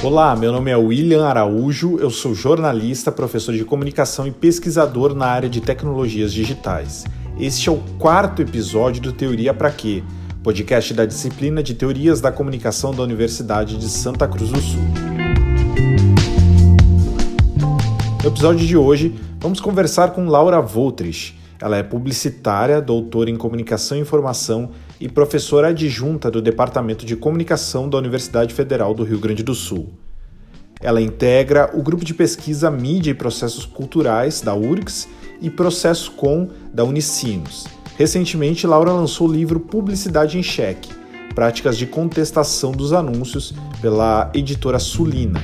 Olá, meu nome é William Araújo, eu sou jornalista, professor de comunicação e pesquisador na área de tecnologias digitais. Este é o quarto episódio do Teoria para Quê, podcast da disciplina de Teorias da Comunicação da Universidade de Santa Cruz do Sul. No episódio de hoje, vamos conversar com Laura Voltrich. Ela é publicitária, doutora em comunicação e informação e professora adjunta do Departamento de Comunicação da Universidade Federal do Rio Grande do Sul. Ela integra o grupo de pesquisa Mídia e Processos Culturais da URGS e Processo Com da Unicinos. Recentemente, Laura lançou o livro Publicidade em Cheque Práticas de Contestação dos Anúncios pela editora Sulina.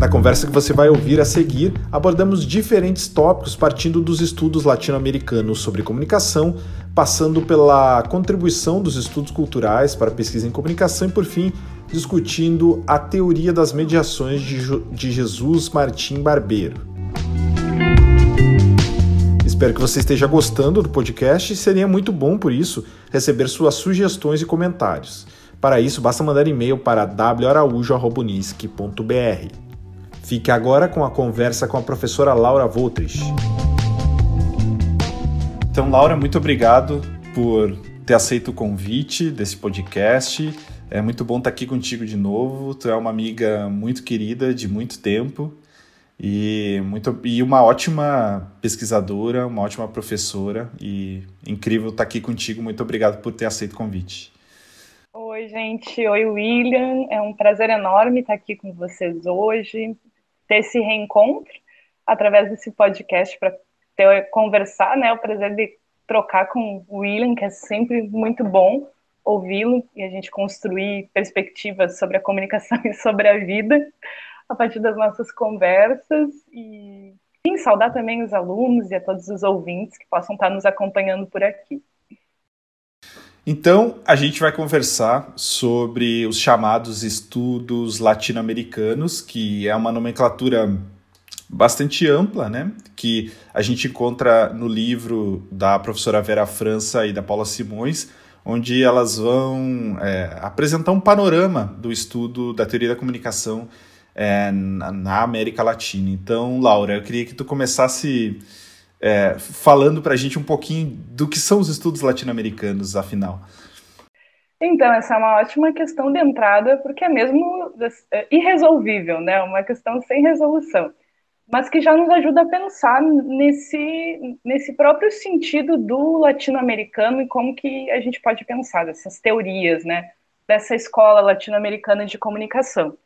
Na conversa que você vai ouvir a seguir, abordamos diferentes tópicos partindo dos estudos latino-americanos sobre comunicação, passando pela contribuição dos estudos culturais para a pesquisa em comunicação e, por fim, discutindo a teoria das mediações de, Jesus Martim Barbeiro. Espero que você esteja gostando do podcast e seria muito bom, por isso, receber suas sugestões e comentários. Para isso, basta mandar e-mail para waraújo.unisc.br. Fique agora com a conversa com a professora Laura Voltrich. Então, Laura, muito obrigado por ter aceito o convite desse podcast. É muito bom estar aqui contigo de novo. Tu é uma amiga muito querida de muito tempo e, muito, e uma ótima pesquisadora, uma ótima professora e incrível estar aqui contigo. Muito obrigado por ter aceito o convite. Oi, gente. Oi, William. É um prazer enorme estar aqui com vocês hoje ter esse reencontro através desse podcast para conversar, né? O prazer de trocar com o William, que é sempre muito bom ouvi-lo e a gente construir perspectivas sobre a comunicação e sobre a vida a partir das nossas conversas e sim, saudar também os alunos e a todos os ouvintes que possam estar nos acompanhando por aqui. Então, a gente vai conversar sobre os chamados estudos latino-americanos, que é uma nomenclatura bastante ampla, né? Que a gente encontra no livro da professora Vera França e da Paula Simões, onde elas vão é, apresentar um panorama do estudo da teoria da comunicação é, na América Latina. Então, Laura, eu queria que tu começasse é, falando para a gente um pouquinho do que são os estudos latino-americanos, afinal. Então, essa é uma ótima questão de entrada, porque é mesmo é, irresolvível, né? Uma questão sem resolução, mas que já nos ajuda a pensar nesse, nesse próprio sentido do latino-americano e como que a gente pode pensar dessas teorias, né? Dessa escola latino-americana de comunicação.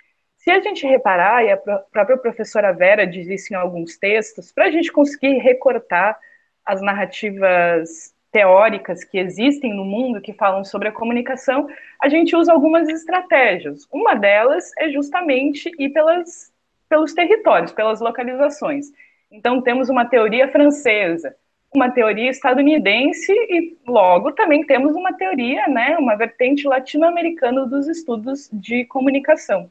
Se a gente reparar, e a própria professora Vera diz isso em alguns textos, para a gente conseguir recortar as narrativas teóricas que existem no mundo que falam sobre a comunicação, a gente usa algumas estratégias. Uma delas é justamente ir pelas, pelos territórios, pelas localizações. Então, temos uma teoria francesa, uma teoria estadunidense e, logo, também temos uma teoria, né, uma vertente latino-americana dos estudos de comunicação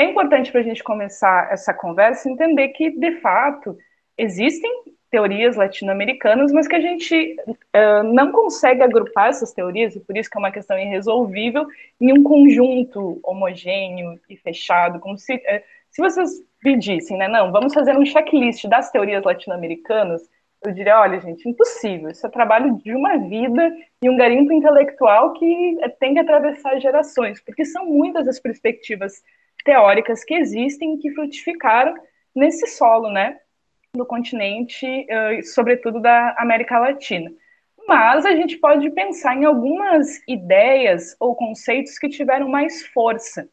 é importante para a gente começar essa conversa entender que, de fato, existem teorias latino-americanas, mas que a gente uh, não consegue agrupar essas teorias, e por isso que é uma questão irresolvível, em um conjunto homogêneo e fechado, como se, uh, se vocês pedissem, né, não, vamos fazer um checklist das teorias latino-americanas, eu diria, olha, gente, impossível, isso é trabalho de uma vida e um garimpo intelectual que tem que atravessar gerações, porque são muitas as perspectivas teóricas que existem que frutificaram nesse solo, né, do continente, uh, sobretudo da América Latina. Mas a gente pode pensar em algumas ideias ou conceitos que tiveram mais força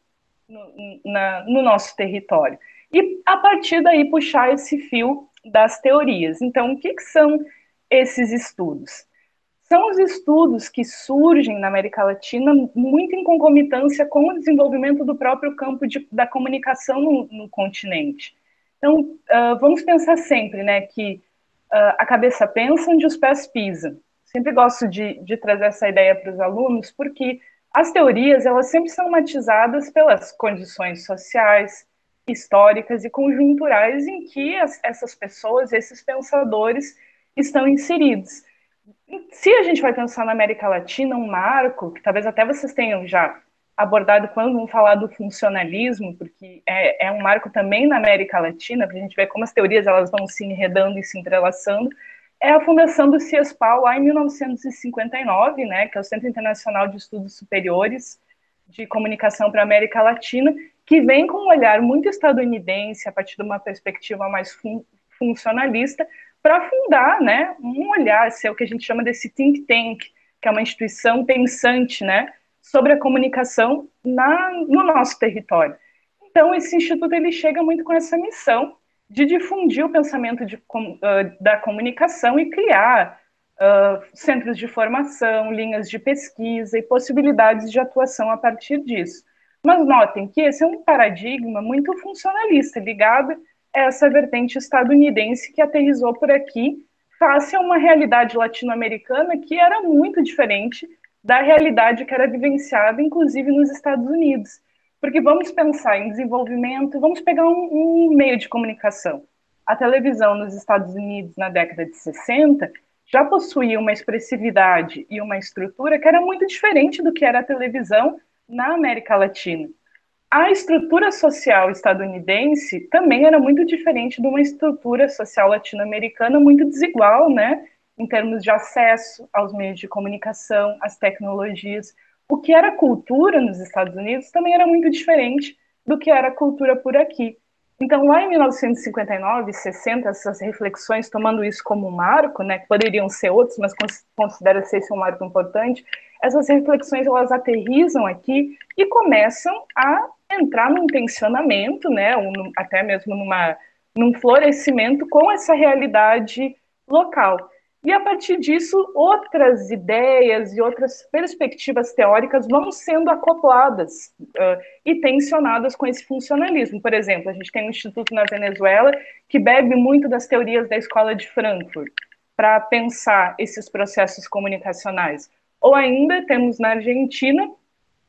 no, na, no nosso território. E a partir daí puxar esse fio das teorias. Então, o que, que são esses estudos? São os estudos que surgem na América Latina muito em concomitância com o desenvolvimento do próprio campo de, da comunicação no, no continente. Então, uh, vamos pensar sempre né, que uh, a cabeça pensa onde os pés pisam. Sempre gosto de, de trazer essa ideia para os alunos, porque as teorias elas sempre são matizadas pelas condições sociais, históricas e conjunturais em que as, essas pessoas, esses pensadores estão inseridos se a gente vai pensar na América Latina, um marco, que talvez até vocês tenham já abordado quando vamos falar do funcionalismo, porque é, é um marco também na América Latina, para a gente ver como as teorias elas vão se enredando e se entrelaçando, é a fundação do CIESPAL lá em 1959, né, que é o Centro Internacional de Estudos Superiores de Comunicação para a América Latina, que vem com um olhar muito estadunidense, a partir de uma perspectiva mais fun funcionalista, para fundar né, um olhar, ser o que a gente chama desse think tank, que é uma instituição pensante né, sobre a comunicação na, no nosso território. Então, esse instituto ele chega muito com essa missão de difundir o pensamento de, uh, da comunicação e criar uh, centros de formação, linhas de pesquisa e possibilidades de atuação a partir disso. Mas notem que esse é um paradigma muito funcionalista, ligado essa vertente estadunidense que aterrizou por aqui, face a uma realidade latino-americana que era muito diferente da realidade que era vivenciada, inclusive nos Estados Unidos. Porque vamos pensar em desenvolvimento, vamos pegar um, um meio de comunicação. A televisão nos Estados Unidos, na década de 60, já possuía uma expressividade e uma estrutura que era muito diferente do que era a televisão na América Latina. A estrutura social estadunidense também era muito diferente de uma estrutura social latino-americana muito desigual, né, em termos de acesso aos meios de comunicação, às tecnologias. O que era cultura nos Estados Unidos também era muito diferente do que era cultura por aqui. Então, lá em 1959, 60, essas reflexões, tomando isso como um marco, né, que poderiam ser outros, mas considera-se esse um marco importante, essas reflexões elas aterrizam aqui e começam a entrar num tensionamento, né, ou até mesmo numa, num florescimento com essa realidade local. E a partir disso, outras ideias e outras perspectivas teóricas vão sendo acopladas uh, e tensionadas com esse funcionalismo. Por exemplo, a gente tem um instituto na Venezuela que bebe muito das teorias da escola de Frankfurt para pensar esses processos comunicacionais. Ou ainda temos na Argentina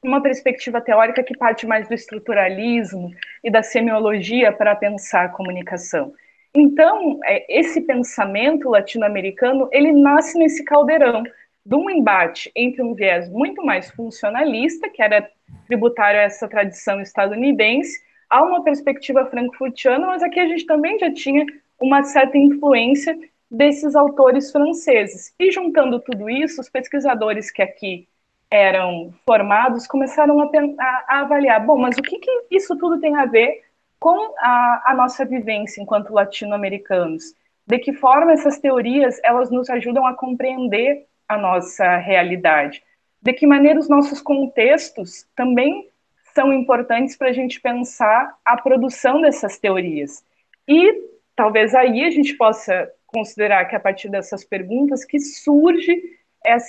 uma perspectiva teórica que parte mais do estruturalismo e da semiologia para pensar a comunicação. Então, é, esse pensamento latino-americano, ele nasce nesse caldeirão de um embate entre um viés muito mais funcionalista, que era tributário a essa tradição estadunidense, a uma perspectiva frankfurtiana, mas aqui a gente também já tinha uma certa influência desses autores franceses. E juntando tudo isso, os pesquisadores que aqui eram formados começaram a, a, a avaliar, bom, mas o que, que isso tudo tem a ver com a, a nossa vivência enquanto latino-americanos. De que forma essas teorias elas nos ajudam a compreender a nossa realidade? De que maneira os nossos contextos também são importantes para a gente pensar a produção dessas teorias? E talvez aí a gente possa considerar que a partir dessas perguntas que surge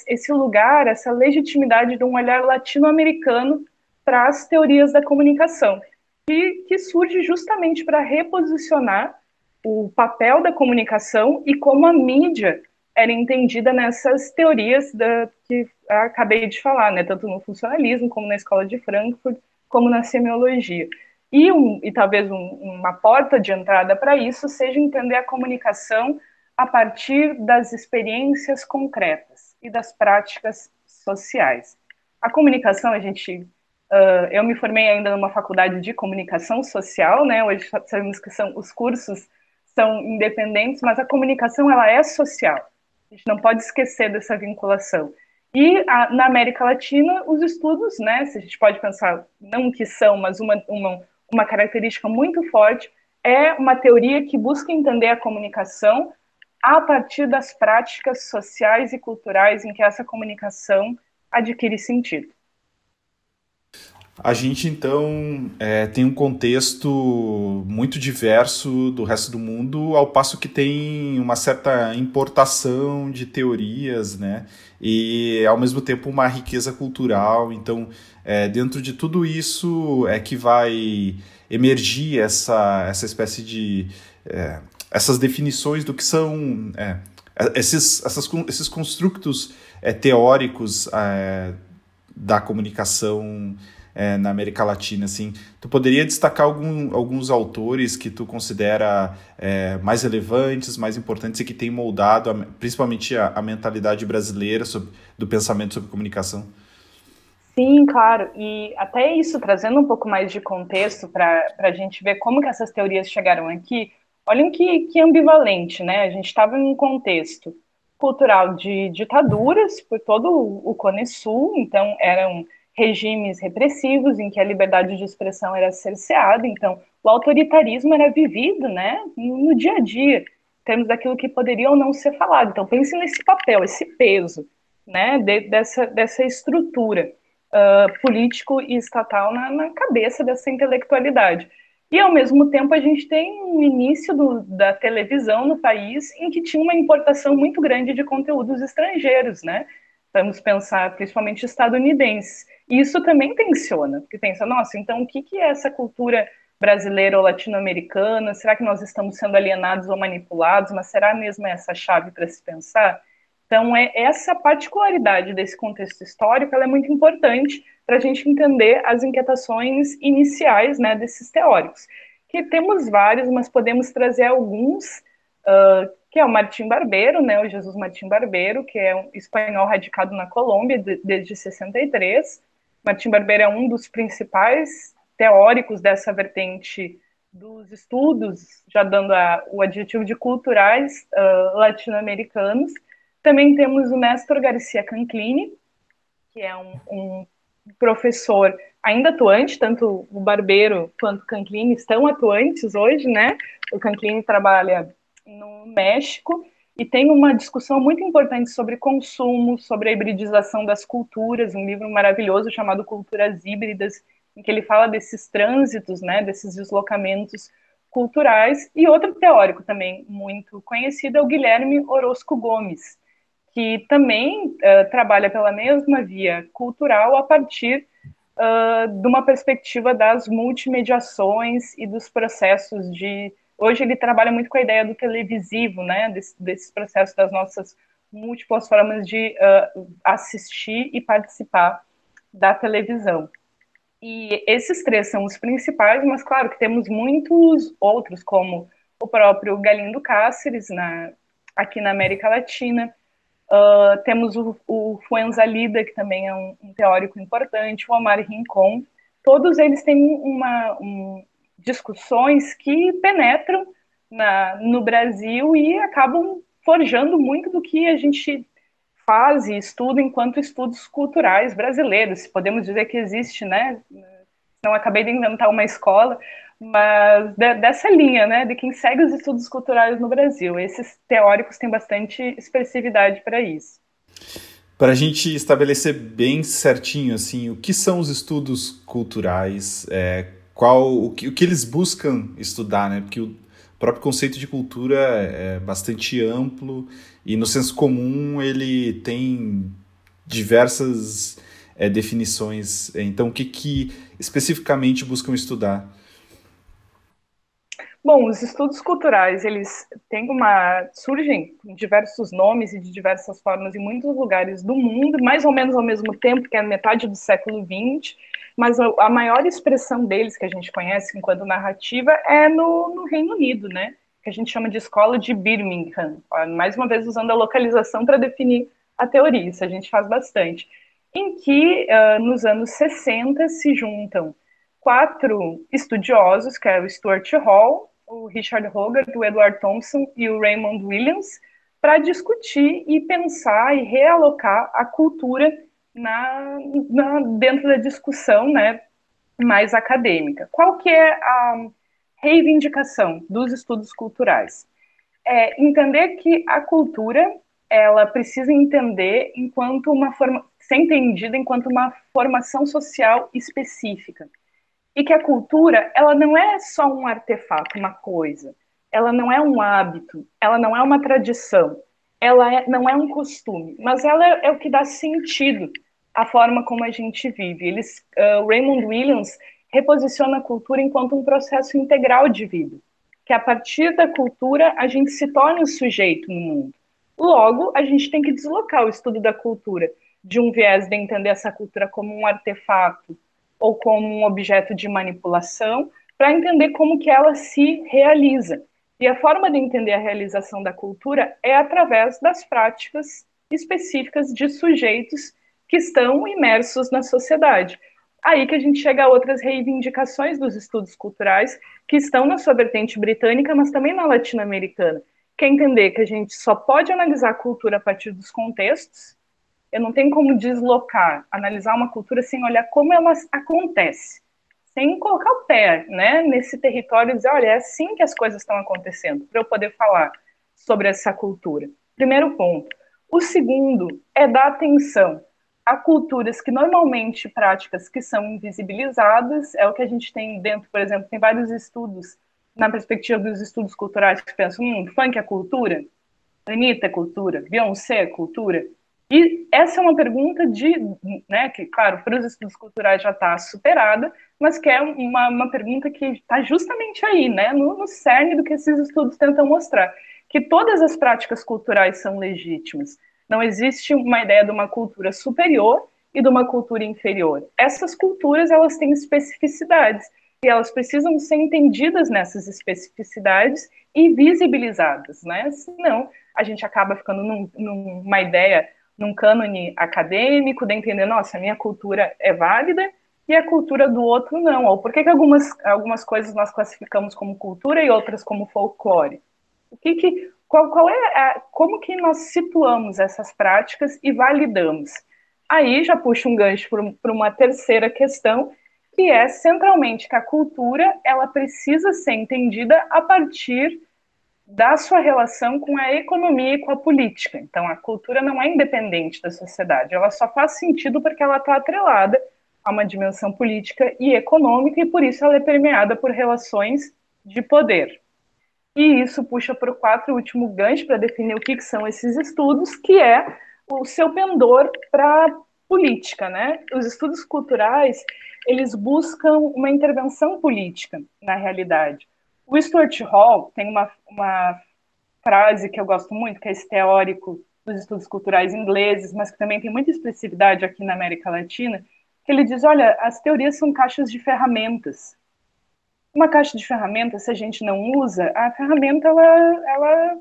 esse lugar, essa legitimidade de um olhar latino-americano para as teorias da comunicação que, que surge justamente para reposicionar o papel da comunicação e como a mídia era entendida nessas teorias da, que acabei de falar, né, tanto no funcionalismo, como na escola de Frankfurt, como na semiologia. E, um, e talvez um, uma porta de entrada para isso seja entender a comunicação a partir das experiências concretas e das práticas sociais. A comunicação, a gente Uh, eu me formei ainda numa faculdade de comunicação social, né? Hoje sabemos que são, os cursos são independentes, mas a comunicação ela é social. A gente não pode esquecer dessa vinculação. E a, na América Latina, os estudos, né? Se a gente pode pensar, não que são, mas uma, uma, uma característica muito forte é uma teoria que busca entender a comunicação a partir das práticas sociais e culturais em que essa comunicação adquire sentido. A gente então é, tem um contexto muito diverso do resto do mundo, ao passo que tem uma certa importação de teorias, né? E ao mesmo tempo uma riqueza cultural. Então, é, dentro de tudo isso é que vai emergir essa, essa espécie de. É, essas definições do que são é, esses, essas, esses construtos é, teóricos é, da comunicação é, na América Latina, assim. Tu poderia destacar algum, alguns autores que tu considera é, mais relevantes, mais importantes e que têm moldado a, principalmente a, a, mentalidade brasileira sobre, do pensamento sobre comunicação? Sim, claro. E até isso, trazendo um pouco mais de contexto para a gente ver como que essas teorias chegaram aqui, olhem que, que ambivalente, né? A gente estava em um contexto cultural de ditaduras por todo o Cone Sul, então eram regimes repressivos em que a liberdade de expressão era cerceada, então o autoritarismo era vivido, né, no dia a dia, em termos daquilo que poderia ou não ser falado. Então pense nesse papel, esse peso, né, de, dessa, dessa estrutura uh, político e estatal na, na cabeça dessa intelectualidade. E, ao mesmo tempo, a gente tem um início do, da televisão no país em que tinha uma importação muito grande de conteúdos estrangeiros, né? Vamos pensar principalmente estadunidenses. E isso também tensiona, porque pensa, nossa, então o que, que é essa cultura brasileira ou latino-americana? Será que nós estamos sendo alienados ou manipulados? Mas será mesmo essa chave para se pensar? Então, é essa particularidade desse contexto histórico é muito importante para a gente entender as inquietações iniciais né, desses teóricos. Que temos vários, mas podemos trazer alguns, uh, que é o Martim Barbeiro, né, o Jesus Martim Barbeiro, que é um espanhol radicado na Colômbia de, desde 63. Martim Barbeiro é um dos principais teóricos dessa vertente dos estudos, já dando a, o adjetivo de culturais uh, latino-americanos. Também temos o Néstor Garcia Canclini, que é um, um professor ainda atuante, tanto o Barbeiro quanto o Canclini estão atuantes hoje, né? O Canclini trabalha no México e tem uma discussão muito importante sobre consumo, sobre a hibridização das culturas, um livro maravilhoso chamado Culturas Híbridas, em que ele fala desses trânsitos, né, desses deslocamentos culturais. E outro teórico também muito conhecido é o Guilherme Orozco Gomes, que também uh, trabalha pela mesma via cultural a partir uh, de uma perspectiva das multimediações e dos processos de. Hoje ele trabalha muito com a ideia do televisivo, né, desse, desses processos das nossas múltiplas formas de uh, assistir e participar da televisão. E esses três são os principais, mas claro que temos muitos outros, como o próprio Galindo Cáceres, na, aqui na América Latina, Uh, temos o, o Fuenzalida, que também é um, um, teórico importante, o Omar Rincon. Todos eles têm uma, um, discussões que penetram na, no Brasil e acabam forjando muito do que a gente faz e estuda enquanto estudos culturais brasileiros. Podemos dizer que existe, né? Não acabei de inventar uma escola, mas de, dessa linha, né, de quem segue os estudos culturais no Brasil. Esses teóricos têm bastante expressividade para isso. Para a gente estabelecer bem certinho, assim, o que são os estudos culturais, é, qual, o que, o que eles buscam estudar, né? Porque o próprio conceito de cultura é bastante amplo e no senso comum ele tem diversas é, definições. Então, o que, que especificamente buscam estudar? Bom, os estudos culturais, eles têm uma surgem com diversos nomes e de diversas formas em muitos lugares do mundo, mais ou menos ao mesmo tempo, que é a metade do século XX, mas a maior expressão deles que a gente conhece enquanto narrativa é no, no Reino Unido, né? Que a gente chama de escola de Birmingham. Mais uma vez usando a localização para definir a teoria, isso a gente faz bastante. Em que, uh, nos anos 60, se juntam quatro estudiosos, que é o Stuart Hall, o Richard Hogarth, o Edward Thompson e o Raymond Williams para discutir e pensar e realocar a cultura na, na, dentro da discussão né, mais acadêmica. Qual que é a reivindicação dos estudos culturais? É entender que a cultura ela precisa entender enquanto uma forma, ser entendida enquanto uma formação social específica e que a cultura ela não é só um artefato, uma coisa, ela não é um hábito, ela não é uma tradição, ela é, não é um costume, mas ela é, é, o que dá sentido à forma como a gente vive. Eles, uh, Raymond Williams reposiciona a cultura enquanto um processo integral de vida, que a partir da cultura a gente se torna um sujeito no mundo. Logo, a gente tem que deslocar o estudo da cultura de um viés de entender essa cultura como um artefato, ou como um objeto de manipulação, para entender como que ela se realiza. E a forma de entender a realização da cultura é através das práticas específicas de sujeitos que estão imersos na sociedade. Aí que a gente chega a outras reivindicações dos estudos culturais que estão na sua vertente britânica, mas também na latino-americana. Quer entender que a gente só pode analisar a cultura a partir dos contextos, eu não tenho como deslocar, analisar uma cultura sem olhar como ela acontece, sem colocar o pé né, nesse território e dizer, olha, é assim que as coisas estão acontecendo, para eu poder falar sobre essa cultura. Primeiro ponto. O segundo é dar atenção a culturas que normalmente práticas que são invisibilizadas, é o que a gente tem dentro, por exemplo, tem vários estudos na perspectiva dos estudos culturais que pensam, hum, funk é cultura, Anitta é cultura, Beyoncé é cultura. E essa é uma pergunta de, né, que, claro, para os estudos culturais já está superada, mas que é uma, uma pergunta que está justamente aí, né, no, no cerne do que esses estudos tentam mostrar, que todas as práticas culturais são legítimas. Não existe uma ideia de uma cultura superior e de uma cultura inferior. Essas culturas elas têm especificidades e elas precisam ser entendidas nessas especificidades e visibilizadas, né? Senão a gente acaba ficando num, numa ideia num cânone acadêmico, de entender, nossa, a minha cultura é válida e a cultura do outro não. Ou por que, que algumas, algumas coisas nós classificamos como cultura e outras como folclore? O que, que qual, qual é a, como que nós situamos essas práticas e validamos? Aí já puxa um gancho para uma terceira questão, que é centralmente que a cultura ela precisa ser entendida a partir da sua relação com a economia e com a política. Então, a cultura não é independente da sociedade, ela só faz sentido porque ela está atrelada a uma dimensão política e econômica, e por isso ela é permeada por relações de poder. E isso puxa para o quatro último gancho para definir o que, que são esses estudos, que é o seu pendor para política, né? Os estudos culturais, eles buscam uma intervenção política na realidade. O Stuart Hall tem uma, uma frase que eu gosto muito, que é esse teórico dos estudos culturais ingleses, mas que também tem muita expressividade aqui na América Latina, ele diz, olha, as teorias são caixas de ferramentas. Uma caixa de ferramentas, se a gente não usa, a ferramenta ela, ela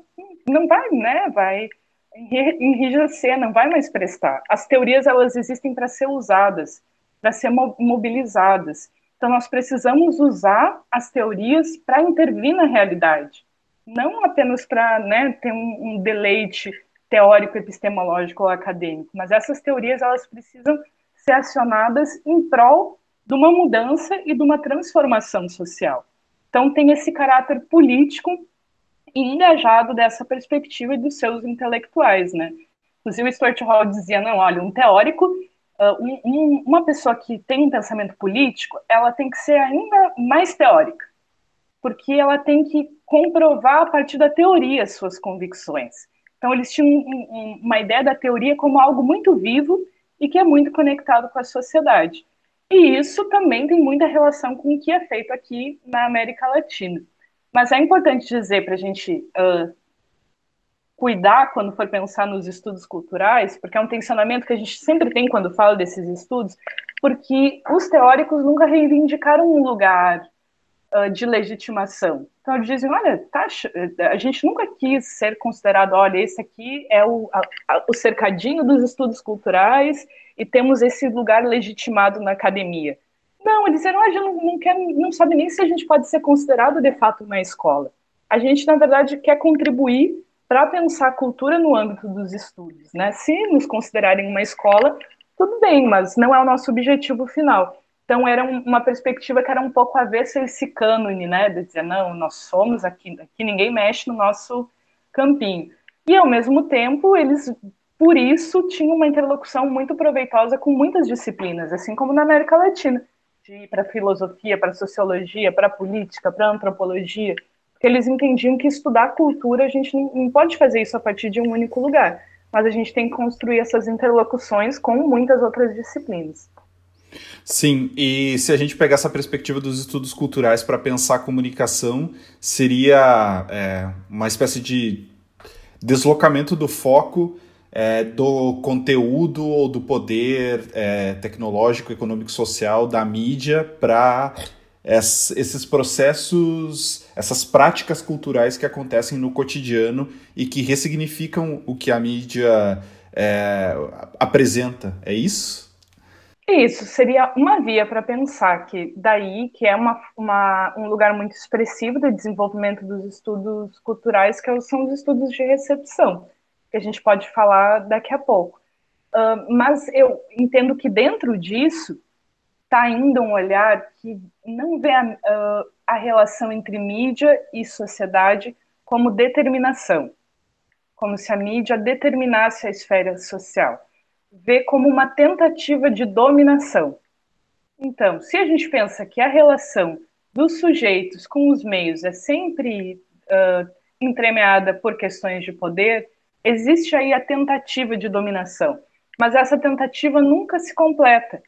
não vai, né? Vai enrijecer, não vai mais prestar. As teorias elas existem para ser usadas, para ser mobilizadas. Então, nós precisamos usar as teorias para intervir na realidade, não apenas para né, ter um, deleite teórico, epistemológico ou acadêmico, mas essas teorias elas precisam ser acionadas em prol de uma mudança e de uma transformação social. Então, tem esse caráter político e engajado dessa perspectiva dos seus intelectuais, né? Inclusive, Stuart Hall dizia, não, olha, um teórico uh, um, um, uma pessoa que tem um pensamento político, ela tem que ser ainda mais teórica, porque ela tem que comprovar a partir da teoria as suas convicções. Então, eles tinham um, uma ideia da teoria como algo muito vivo e que é muito conectado com a sociedade. E isso também tem muita relação com o que é feito aqui na América Latina. Mas é importante dizer para a gente uh, cuidar quando for pensar nos estudos culturais, porque é um tensionamento que a gente sempre tem quando fala desses estudos, porque os teóricos nunca reivindicaram um lugar uh, de legitimação. Então eles dizem, olha, tá, a gente nunca quis ser considerado, olha, esse aqui é o, a, a, o cercadinho dos estudos culturais e temos esse lugar legitimado na academia. Não, eles disseram, ah, a gente não, não, quer, não sabe nem se a gente pode ser considerado de fato uma escola. A gente, na verdade, quer contribuir para pensar a cultura no âmbito dos estudos. Né? Se nos considerarem uma escola, tudo bem, mas não é o nosso objetivo final. Então, era uma perspectiva que era um pouco avessa esse cânone, né? De dizer, não, nós somos aqui, aqui ninguém mexe no nosso campinho. E, ao mesmo tempo, eles, por isso, tinham uma interlocução muito proveitosa com muitas disciplinas, assim como na América Latina, de ir para filosofia, para sociologia, para política, para antropologia porque eles entendiam que estudar cultura a gente não pode fazer isso a partir de um único lugar, mas a gente tem que construir essas interlocuções com muitas outras disciplinas. Sim, e se a gente pegar essa perspectiva dos estudos culturais para pensar a comunicação, seria é, uma espécie de deslocamento do foco é, do conteúdo ou do poder é, tecnológico, econômico, social da mídia para esses processos, essas práticas culturais que acontecem no cotidiano e que ressignificam o que a mídia é, apresenta. É isso? Isso, seria uma via para pensar que daí, que é uma, uma, um lugar muito expressivo do desenvolvimento dos estudos culturais, que são os estudos de recepção, que a gente pode falar daqui a pouco. Uh, mas eu entendo que dentro disso está ainda um olhar que não vê a, uh, a relação entre mídia e sociedade como determinação, como se a mídia determinasse a esfera social vê como uma tentativa de dominação. Então, se a gente pensa que a relação dos sujeitos com os meios é sempre uh, entremeada por questões de poder, existe aí a tentativa de dominação. Mas essa tentativa nunca se completa.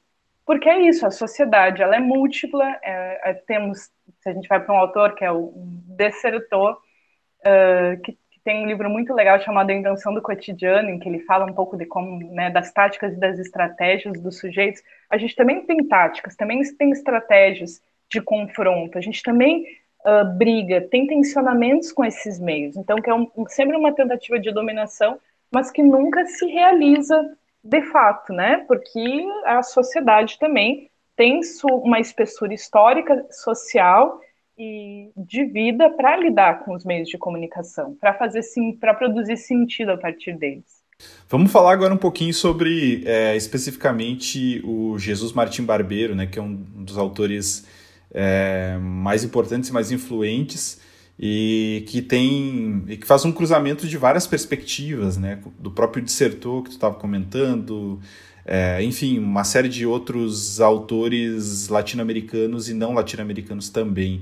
Porque é isso, a sociedade ela é múltipla. É, é, temos, se a gente vai para um autor que é o Dessertor, uh, que tem um livro muito legal chamado A Invenção do Cotidiano, em que ele fala um pouco de como, né, das táticas e das estratégias dos sujeitos. A gente também tem táticas, também tem estratégias de confronto, a gente também uh, briga, tem tensionamentos com esses meios. Então, que é um, sempre uma tentativa de dominação, mas que nunca se realiza de fato, né? Porque a sociedade também tem uma espessura histórica, social e de vida para lidar com os meios de comunicação, para fazer sim, para produzir sentido a partir deles. Vamos falar agora um pouquinho sobre é, especificamente o Jesus Martim Barbeiro, né, que é um dos autores é, mais importantes e mais influentes e que tem e que faz um cruzamento de várias perspectivas, né, do próprio dissertor que tu estava comentando, é, enfim, uma série de outros autores latino-americanos e não latino-americanos também.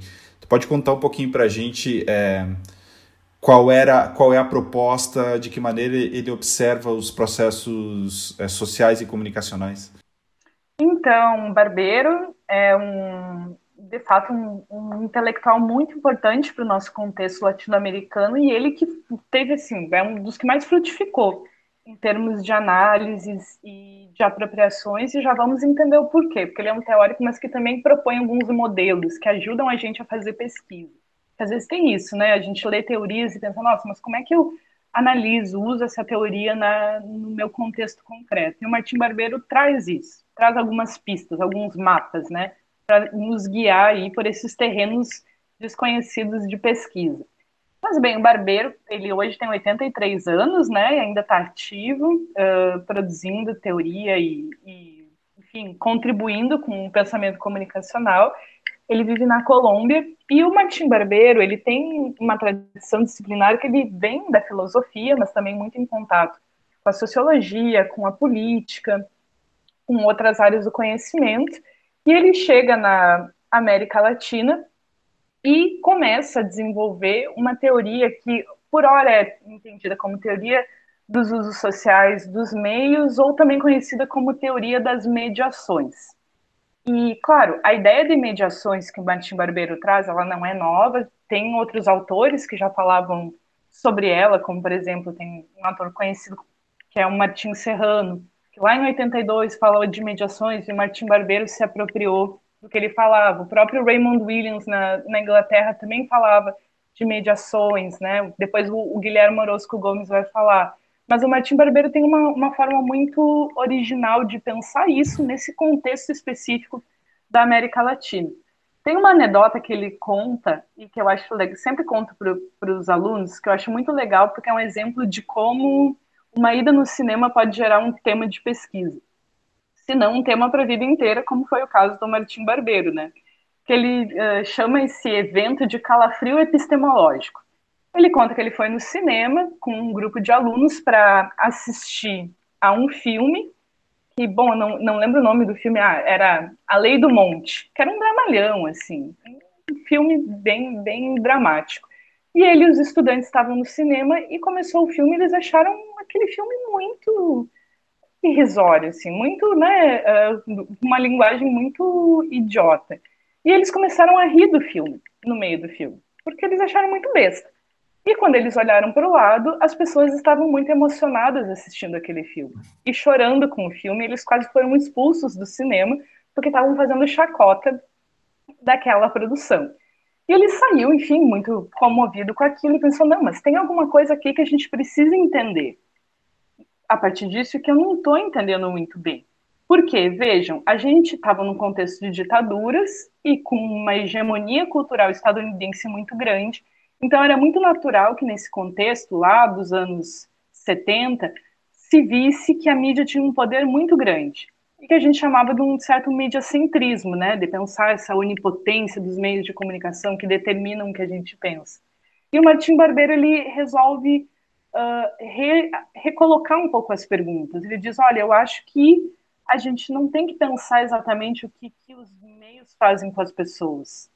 Pode contar um pouquinho para a gente é, qual, era, qual é a proposta, de que maneira ele observa os processos é, sociais e comunicacionais? Então, Barbeiro é um, de fato, um, um intelectual muito importante para o nosso contexto latino-americano e ele que teve, assim, é um dos que mais frutificou em termos de análises e de apropriações, e já vamos entender o porquê, porque ele é um teórico, mas que também propõe alguns modelos que ajudam a gente a fazer pesquisa. Às vezes tem isso, né? A gente lê teorias e pensa, nossa, mas como é que eu analiso, uso essa teoria na, no meu contexto concreto? E o Martim Barbeiro traz isso, traz algumas pistas, alguns mapas, né? Para nos guiar aí por esses terrenos desconhecidos de pesquisa. Mas bem, o Barbeiro, ele hoje tem 83 anos, né? E ainda está ativo, uh, produzindo teoria e, e, enfim, contribuindo com o pensamento comunicacional. Ele vive na Colômbia e o Martim Barbeiro, ele tem uma tradição disciplinar que ele vem da filosofia, mas também muito em contato com a sociologia, com a política, com outras áreas do conhecimento. E ele chega na América Latina e começa a desenvolver uma teoria que, por hora, é entendida como teoria dos usos sociais dos meios, ou também conhecida como teoria das mediações. E, claro, a ideia de mediações que o Martin Barbeiro traz, ela não é nova, tem outros autores que já falavam sobre ela, como, por exemplo, tem um autor conhecido que é o Martin Serrano, que lá em 82 falou de mediações e o Martin Barbeiro se apropriou do que ele falava. O próprio Raymond Williams na, na Inglaterra também falava de mediações, né? Depois o, o Guilherme Orozco Gomes vai falar. Mas o Martim Barbeiro tem uma, uma forma muito original de pensar isso nesse contexto específico da América Latina. Tem uma anedota que ele conta e que eu acho legal, sempre conto para os alunos, que eu acho muito legal porque é um exemplo de como uma ida no cinema pode gerar um tema de pesquisa se não um tema para a vida inteira, como foi o caso do Martim Barbeiro, né? Que ele uh, chama esse evento de calafrio epistemológico. Ele conta que ele foi no cinema com um grupo de alunos para assistir a um filme que, bom, não, não lembro o nome do filme, ah, era A Lei do Monte, que era um dramalhão, assim, um filme bem, bem dramático. E ele e os estudantes estavam no cinema e começou o filme eles acharam aquele filme muito irrisório, assim, muito, né, uh, uma linguagem muito idiota. E eles começaram a rir do filme, no meio do filme, porque eles acharam muito besta. E quando eles olharam para o lado, as pessoas estavam muito emocionadas assistindo aquele filme e chorando com o filme. Eles quase foram expulsos do cinema porque estavam fazendo chacota daquela produção. E ele saiu, enfim, muito comovido com aquilo e pensou: não, mas tem alguma coisa aqui que a gente precisa entender a partir disso que eu não estou entendendo muito bem. Porque, vejam, a gente estava num contexto de ditaduras e com uma hegemonia cultural estadunidense muito grande, então era muito natural que nesse contexto, lá dos anos 70, se visse que a mídia tinha um poder muito grande e que a gente chamava de um certo mediacentrismo, né, de pensar essa onipotência dos meios de comunicação que determinam o que a gente pensa. E o Martim Barbeiro ele resolve uh, re, recolocar um pouco as perguntas. Ele diz, olha, eu acho que a gente não tem que pensar exatamente o que, que os meios fazem com as pessoas,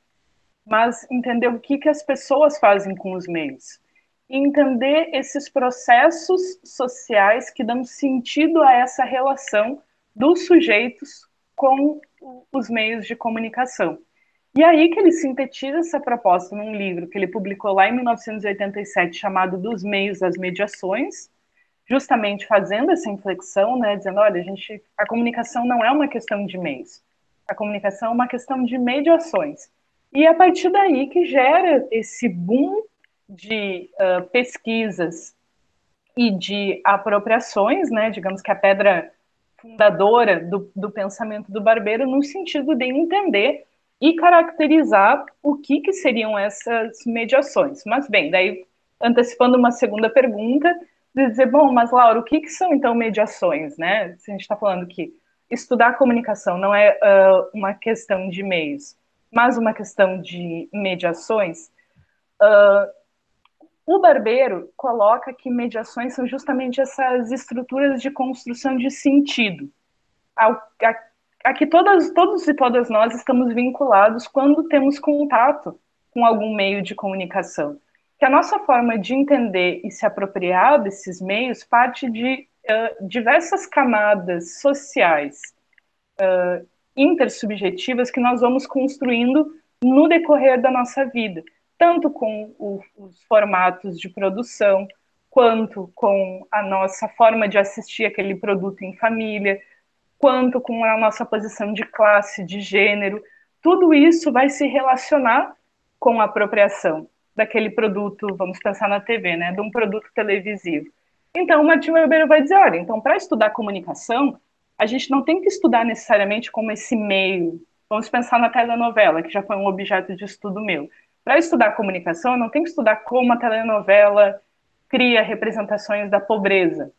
mas entender o que, que as pessoas fazem com os meios. E entender esses processos sociais que dão sentido a essa relação dos sujeitos com os meios de comunicação. E aí que ele sintetiza essa proposta num livro que ele publicou lá em 1987, chamado Dos Meios às Mediações, justamente fazendo essa inflexão, né, dizendo, olha, a gente, a comunicação não é uma questão de meios, a comunicação é uma questão de mediações. E é a partir daí que gera esse boom de uh, pesquisas e de apropriações, né, digamos que a pedra fundadora do, do pensamento do Barbeiro, no sentido de entender e caracterizar o que, que seriam essas mediações. Mas, bem, daí, antecipando uma segunda pergunta, dizer, bom, mas Laura, o que, que são, então, mediações, né? Se a gente está falando que estudar comunicação não é uh, uma questão de meios, mas uma questão de mediações, uh, o Barbeiro coloca que mediações são justamente essas estruturas de construção de sentido, a, a, a que todas, todos e todas nós estamos vinculados quando temos contato com algum meio de comunicação. Que a nossa forma de entender e se apropriar desses meios parte de uh, diversas camadas sociais, uh, intersubjetivas, que nós vamos construindo no decorrer da nossa vida tanto com o, os formatos de produção, quanto com a nossa forma de assistir aquele produto em família, quanto com a nossa posição de classe, de gênero. Tudo isso vai se relacionar com a apropriação daquele produto, vamos pensar na TV, né, de um produto televisivo. Então, o Martin Weber vai dizer, olha, então, para estudar comunicação, a gente não tem que estudar necessariamente como esse meio. Vamos pensar na telenovela, que já foi um objeto de estudo meu. Para estudar comunicação, eu não tenho que estudar como a telenovela cria representações da pobreza.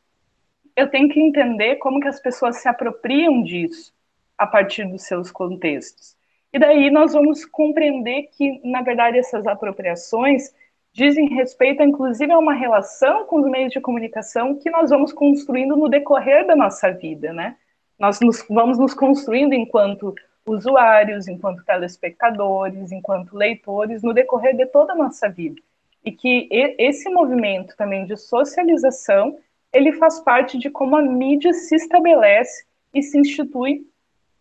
Eu tenho que entender como que as pessoas se apropriam disso a partir dos seus contextos. E daí nós vamos compreender que, na verdade, essas apropriações dizem respeito, inclusive, a uma relação com os meios de comunicação que nós vamos construindo no decorrer da nossa vida, né? Nós nos, vamos nos construindo enquanto usuários, enquanto telespectadores, enquanto leitores, no decorrer de toda a nossa vida. E que esse movimento também de socialização, ele faz parte de como a mídia se estabelece e se institui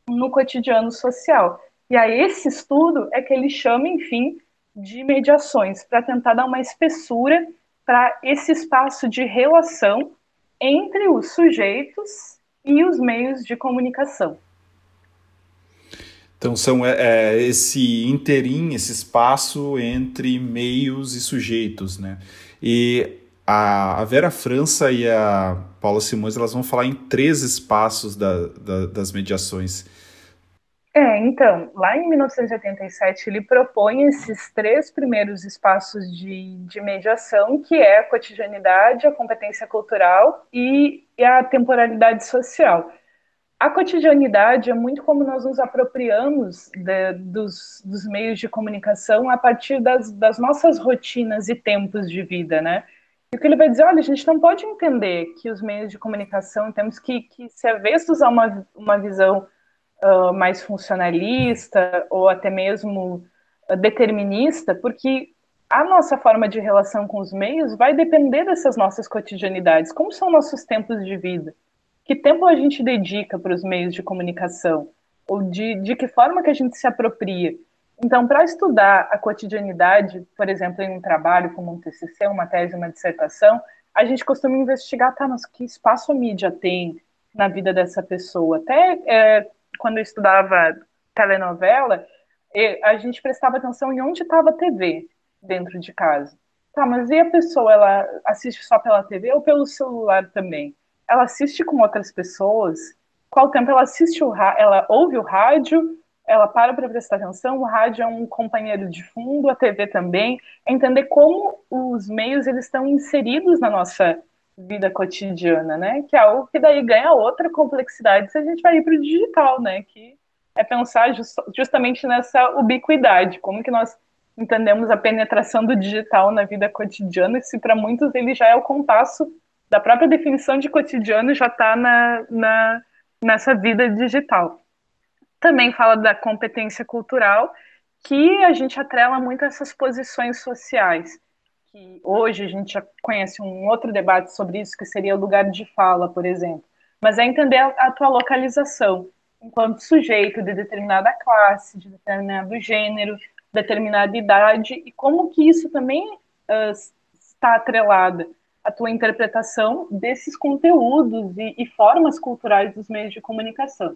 no cotidiano social. E a esse estudo é que ele chama, enfim, de mediações, para tentar dar uma espessura para esse espaço de relação entre os sujeitos e os meios de comunicação. Então são é, é, esse interim, esse espaço entre meios e sujeitos, né? E a, a, Vera França e a Paula Simões elas vão falar em três espaços da, da, das mediações. É, então, lá em 1987 ele propõe esses três primeiros espaços de, de mediação, que é a cotidianidade, a competência cultural e, e a temporalidade social a cotidianidade é muito como nós nos apropriamos de, dos, dos, meios de comunicação a partir das, das, nossas rotinas e tempos de vida, né? E o que ele vai dizer, olha, a gente não pode entender que os meios de comunicação temos que, que ser avestos a uma, uma visão uh, mais funcionalista ou até mesmo determinista, porque a nossa forma de relação com os meios vai depender dessas nossas cotidianidades, como são nossos tempos de vida que tempo a gente dedica para os meios de comunicação? Ou de, de que forma que a gente se apropria? Então, para estudar a cotidianidade, por exemplo, em um trabalho como um TCC, uma tese, uma dissertação, a gente costuma investigar, tá, mas que espaço a mídia tem na vida dessa pessoa? Até é, quando eu estudava telenovela, a gente prestava atenção em onde estava a TV dentro de casa. Tá, mas e a pessoa, ela assiste só pela TV ou pelo celular também? ela assiste com outras pessoas, qual tempo ela assiste o ela ouve o rádio, ela para para prestar atenção, o rádio é um companheiro de fundo, a TV também, é entender como os meios eles estão inseridos na nossa vida cotidiana, né? Que é algo que daí ganha outra complexidade se a gente vai ir para o digital, né? Que é pensar just, justamente nessa ubiquidade, como que nós entendemos a penetração do digital na vida cotidiana, se para muitos ele já é o compasso da própria definição de cotidiano já está na, na, nessa vida digital. Também fala da competência cultural, que a gente atrela muito a essas posições sociais que hoje a gente já conhece um outro debate sobre isso, que seria o lugar de fala, por exemplo. Mas é entender a, tua localização enquanto sujeito de determinada classe, de determinado gênero, determinada idade, e como que isso também uh, está atrelada à tua interpretação desses conteúdos e, e formas culturais dos meios de comunicação.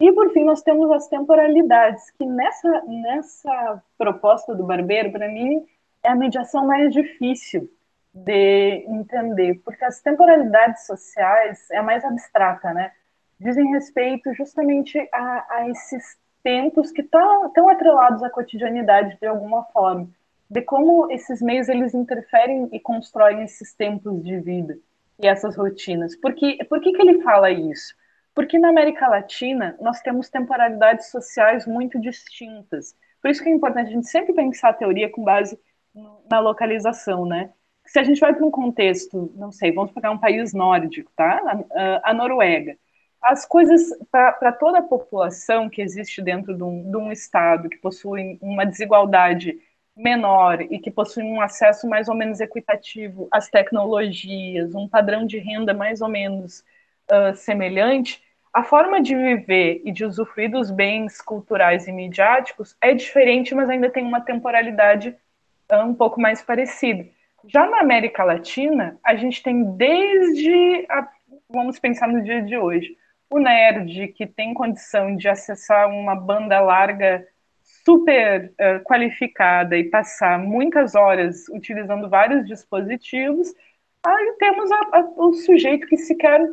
E por fim, nós temos as temporalidades, que nessa, nessa proposta do Barbeiro, para mim, é a mediação mais difícil de entender, porque as temporalidades sociais é a mais abstrata, né? Dizem respeito justamente a, a esses tempos que estão tão atrelados à cotidianidade de alguma forma, de como esses meios eles interferem e constroem esses tempos de vida e essas rotinas. Por que, por que, que ele fala isso? Porque na América Latina nós temos temporalidades sociais muito distintas. Por isso que é importante a gente sempre pensar a teoria com base na localização, né? Se a gente vai para um contexto, não sei, vamos pegar um país nórdico, tá? A, a Noruega. As coisas, para toda a população que existe dentro de um, de um estado, que possui uma desigualdade menor e que possui um acesso mais ou menos equitativo às tecnologias, um padrão de renda mais ou menos uh, semelhante, a forma de viver e de usufruir dos bens culturais e midiáticos é diferente, mas ainda tem uma temporalidade é um pouco mais parecido. Já na América Latina, a gente tem desde, a, vamos pensar no dia de hoje, o nerd que tem condição de acessar uma banda larga super uh, qualificada e passar muitas horas utilizando vários dispositivos, aí temos a, a, o sujeito que sequer,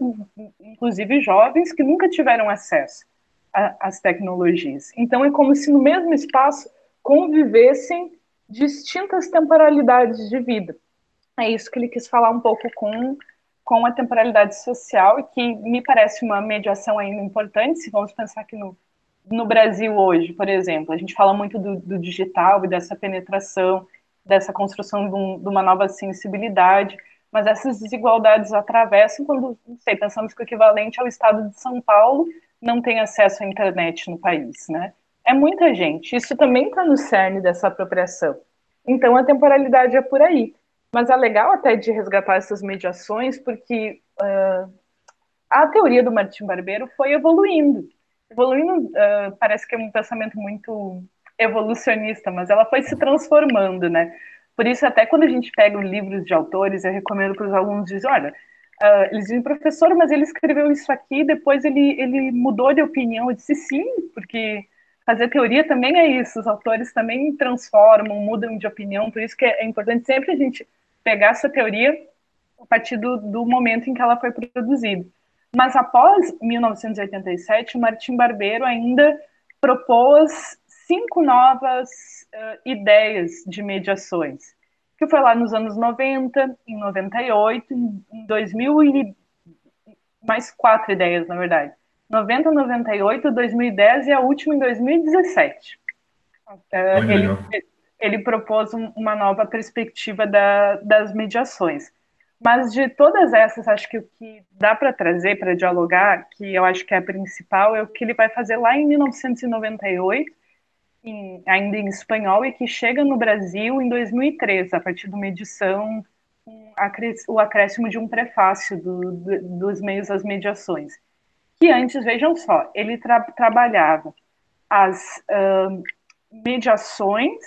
inclusive jovens, que nunca tiveram acesso às tecnologias. Então é como se no mesmo espaço convivessem distintas temporalidades de vida. É isso que ele quis falar um pouco com, com a temporalidade social e que me parece uma mediação ainda importante, se vamos pensar que no, no Brasil hoje, por exemplo, a gente fala muito do, do digital e dessa penetração, dessa construção de, um, de, uma nova sensibilidade, mas essas desigualdades atravessam quando, não sei, pensamos que o equivalente ao estado de São Paulo não tem acesso à internet no país, né? é muita gente. Isso também está no cerne dessa apropriação. Então a temporalidade é por aí. Mas é legal até de resgatar essas mediações, porque uh, a teoria do Martim Barbeiro foi evoluindo. Evoluindo uh, parece que é um pensamento muito evolucionista, mas ela foi se transformando, né? Por isso, até quando a gente pega livros de autores, eu recomendo para os alunos dizer, olha, uh, eles dizem, professor, mas ele escreveu isso aqui, depois ele, ele mudou de opinião. Eu disse, sim, porque fazer teoria também é isso, os autores também transformam, mudam de opinião, por isso que é importante sempre a gente pegar essa teoria a partir do, do momento em que ela foi produzida. Mas após 1987, o Martim Barbeiro ainda propôs cinco novas uh, ideias de mediações, que foi lá nos anos 90, em 98, em 2000 e mais quatro ideias, na verdade. 90, 98, 2010 e a última em 2017. Uh, ele, ele propôs um, uma nova perspectiva da, das mediações. Mas de todas essas, acho que o que dá para trazer, para dialogar, que eu acho que é a principal, é o que ele vai fazer lá em 1998, em, ainda em espanhol, e que chega no Brasil em 2003, a partir de uma edição, um, o acréscimo de um prefácio do, do, dos meios às mediações que antes, vejam só, ele tra trabalhava as uh, mediações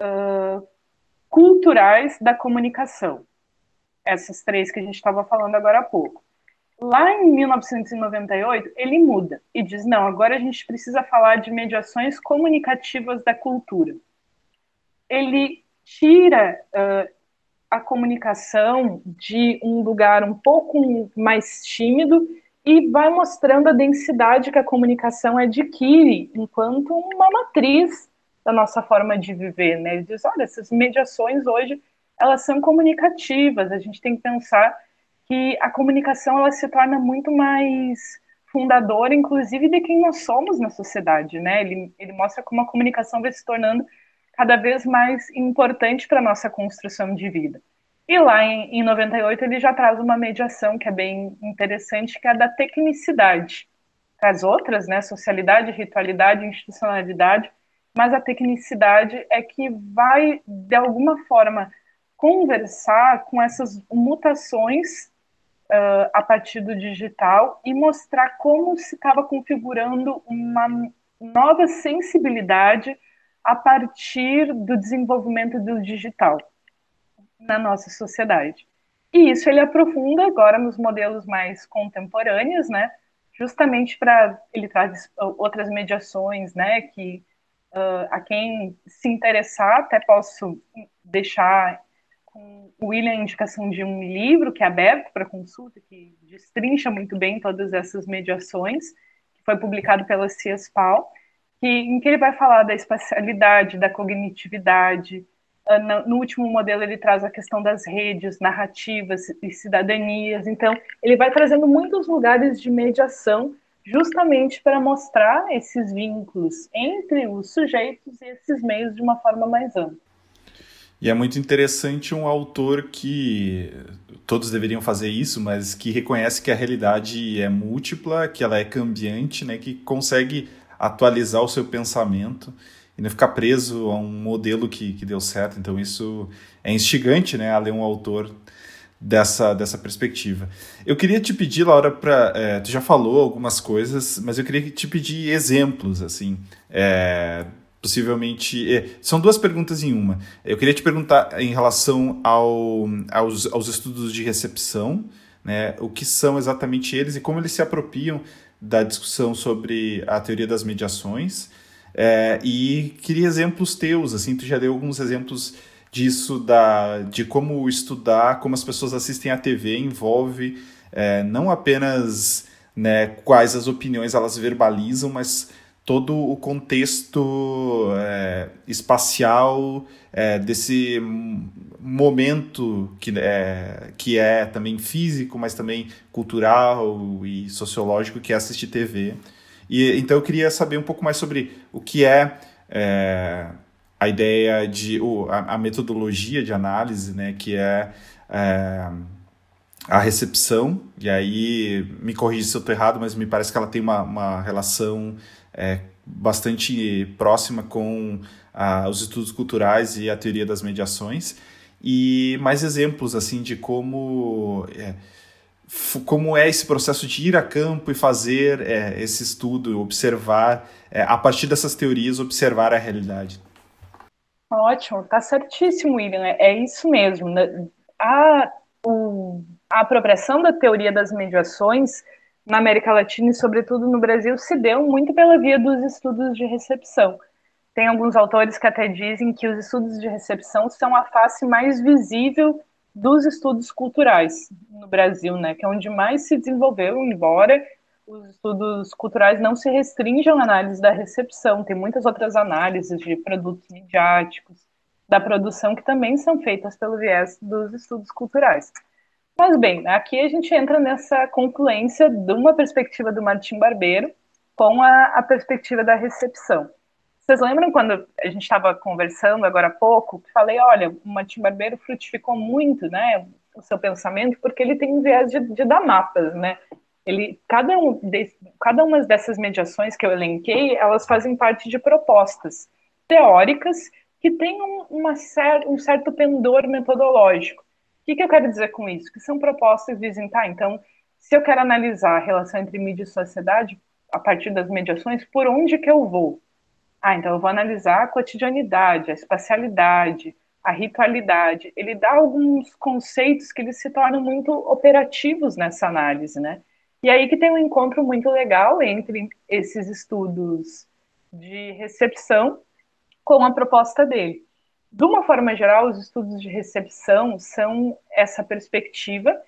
uh, culturais da comunicação. Essas três que a gente estava falando agora há pouco. Lá em 1998, ele muda e diz: não, agora a gente precisa falar de mediações comunicativas da cultura. Ele tira uh, a comunicação de um lugar um pouco mais tímido e vai mostrando a densidade que a comunicação adquire enquanto uma matriz da nossa forma de viver, né? Ele diz, olha, essas mediações hoje, elas são comunicativas, a gente tem que pensar que a comunicação, ela se torna muito mais fundadora, inclusive, de quem nós somos na sociedade, né? Ele, ele mostra como a comunicação vai se tornando cada vez mais importante para a nossa construção de vida. E lá em, em 98 ele já traz uma mediação que é bem interessante, que é a da tecnicidade. As outras, né, socialidade, ritualidade, institucionalidade, mas a tecnicidade é que vai, de alguma forma, conversar com essas mutações uh, a partir do digital e mostrar como se estava configurando uma nova sensibilidade a partir do desenvolvimento do digital na nossa sociedade. E isso ele aprofunda agora nos modelos mais contemporâneos, né? Justamente para ele traz outras mediações, né? Que uh, a quem se interessar até posso deixar com o William a indicação de um livro que é aberto para consulta, que destrincha muito bem todas essas mediações, que foi publicado pela CIESPAL, que, em que ele vai falar da espacialidade, da cognitividade, ah, no último modelo ele traz a questão das redes, narrativas e cidadanias. Então, ele vai trazendo muitos lugares de mediação justamente para mostrar esses vínculos entre os sujeitos e esses meios de uma forma mais ampla. E é muito interessante um autor que todos deveriam fazer isso, mas que reconhece que a realidade é múltipla, que ela é cambiante, né, que consegue atualizar o seu pensamento e não ficar preso a um modelo que, que deu certo. Então isso é instigante, né, a ler um autor dessa, dessa perspectiva. Eu queria te pedir, Laura, para é, tu já falou algumas coisas, mas eu queria te pedir exemplos, assim, é, possivelmente. É, são duas perguntas em uma. Eu queria te perguntar em relação ao, aos, aos estudos de recepção, né, o que são exatamente eles e como eles se apropriam da discussão sobre a teoria das mediações. É, e queria exemplos teus, assim, tu já deu alguns exemplos disso, da, de como estudar, como as pessoas assistem a TV, envolve é, não apenas né, quais as opiniões elas verbalizam, mas todo o contexto é, espacial é, desse momento que é, que é também físico, mas também cultural e sociológico, que é assistir TV. E, então eu queria saber um pouco mais sobre o que é, é a ideia de o, a, a, metodologia de análise, né, que é, é, a recepção, e aí me corrija se eu estou errado, mas me parece que ela tem uma, uma relação é, bastante próxima com a, os estudos culturais e a teoria das mediações, e mais exemplos assim de como é, como é esse processo de ir a campo e fazer é, esse estudo, observar, é, a partir dessas teorias, observar a realidade. Ótimo, tá certíssimo, William, é, é isso mesmo. Né? A, o, a apropriação da teoria das mediações na América Latina e, sobretudo, no Brasil, se deu muito pela via dos estudos de recepção. Tem alguns autores que até dizem que os estudos de recepção são a face mais visível dos estudos culturais no Brasil, né, que é onde mais se desenvolveu, embora os estudos culturais não se restringam à análise da recepção, tem muitas outras análises de produtos midiáticos, da produção que também são feitas pelo viés dos estudos culturais. Mas bem, aqui a gente entra nessa confluência de uma perspectiva do Martim Barbeiro com a, a perspectiva da recepção. Vocês lembram quando a gente estava conversando agora há pouco? Falei, olha, o Martim Barbeiro frutificou muito, né, o seu pensamento, porque ele tem um viés de, de dar mapas, né? Ele, cada, um de, cada uma dessas mediações que eu elenquei, elas fazem parte de propostas teóricas que têm um, uma cer um certo pendor metodológico. Que, que eu quero dizer com isso? Que são propostas que dizem, tá, então, se eu quero analisar a relação entre mídia e sociedade, a partir das mediações, por onde que eu vou? Ah, então eu vou analisar a cotidianidade, a espacialidade, a ritualidade. Ele dá alguns conceitos que eles se tornam muito operativos nessa análise, né? E aí que tem um encontro muito legal entre esses estudos de recepção com a proposta dele. De uma forma geral, os estudos de recepção são essa perspectiva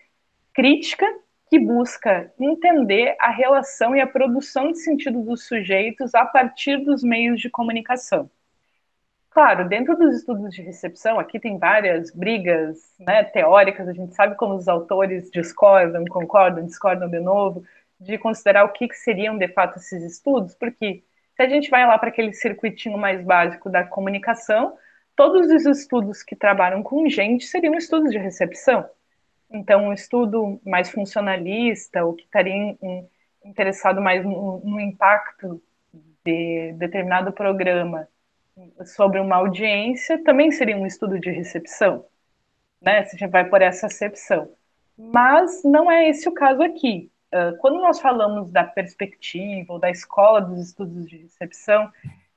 crítica que busca entender a relação e a produção de sentido dos sujeitos a partir dos meios de comunicação. Claro, dentro dos estudos de recepção, aqui tem várias brigas né, teóricas, a gente sabe como os autores discordam, concordam, discordam de novo, de considerar o que, que seriam de fato esses estudos, porque se a gente vai lá para aquele circuitinho mais básico da comunicação, todos os estudos que trabalham com gente seriam estudos de recepção. Então, um estudo mais funcionalista, ou que estaria em, interessado mais no, no impacto de determinado programa sobre uma audiência, também seria um estudo de recepção, né? Se a gente vai por essa acepção. Mas não é esse o caso aqui. Uh, quando nós falamos da perspectiva ou da escola dos estudos de recepção,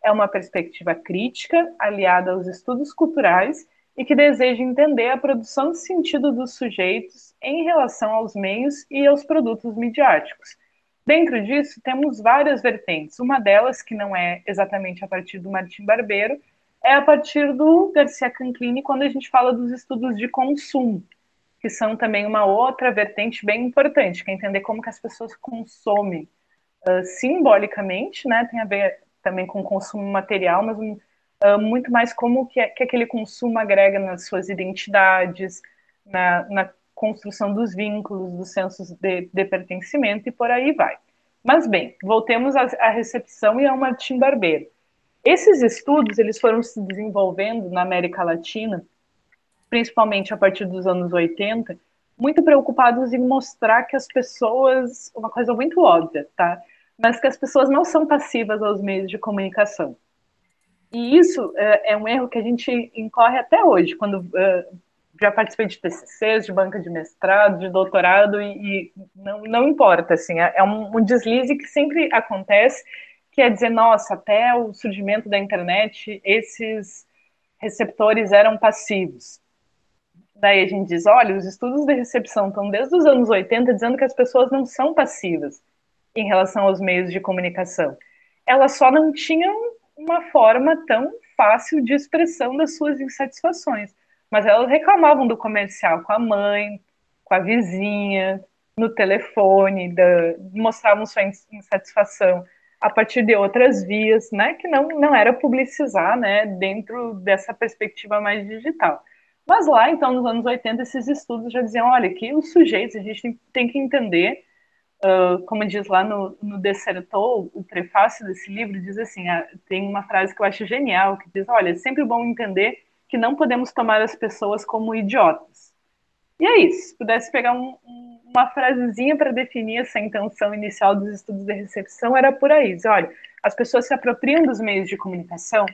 é uma perspectiva crítica aliada aos estudos culturais e que deseja entender a produção de sentido dos sujeitos em relação aos meios e aos produtos midiáticos. Dentro disso, temos várias vertentes. Uma delas, que não é exatamente a partir do Martim Barbeiro, é a partir do Garcia Canclini, quando a gente fala dos estudos de consumo, que são também uma outra vertente bem importante, que é entender como que as pessoas consomem uh, simbolicamente, né? Tem a ver também com consumo material, mas uh, muito mais como que, que aquele consumo agrega nas suas identidades, na, na construção dos vínculos, dos sensos de, de, pertencimento e por aí vai. Mas bem, voltemos à, à recepção e ao Martim Barbeiro. Esses estudos eles foram se desenvolvendo na América Latina, principalmente a partir dos anos 80, muito preocupados em mostrar que as pessoas, uma coisa muito óbvia, tá? Mas que as pessoas não são passivas aos meios de comunicação. E isso é, é um erro que a gente incorre até hoje, quando uh, já participei de TCCs, de banca de mestrado, de doutorado, e, e não, não importa, assim, é, é um, um, deslize que sempre acontece, que é dizer, nossa, até o surgimento da internet, esses receptores eram passivos. Daí a gente diz, olha, os estudos de recepção estão desde os anos 80 dizendo que as pessoas não são passivas em relação aos meios de comunicação. Elas só não tinham uma forma tão fácil de expressão das suas insatisfações mas elas reclamavam do comercial com a mãe, com a vizinha, no telefone, da, mostravam sua insatisfação a partir de outras vias, né, que não, não era publicizar, né, dentro dessa perspectiva mais digital. Mas lá, então, nos anos 80, esses estudos já diziam, olha, que os sujeitos, a gente tem, que entender, uh, como diz lá no, no o prefácio desse livro, diz assim, uh, tem uma frase que eu acho genial, que diz, olha, é sempre bom entender que não podemos tomar as pessoas como idiotas. E é isso. Se pudesse pegar um, um, uma frasezinha para definir essa intenção inicial dos estudos de recepção, era por aí. Dizer, olha, as pessoas se apropriam dos meios de comunicação,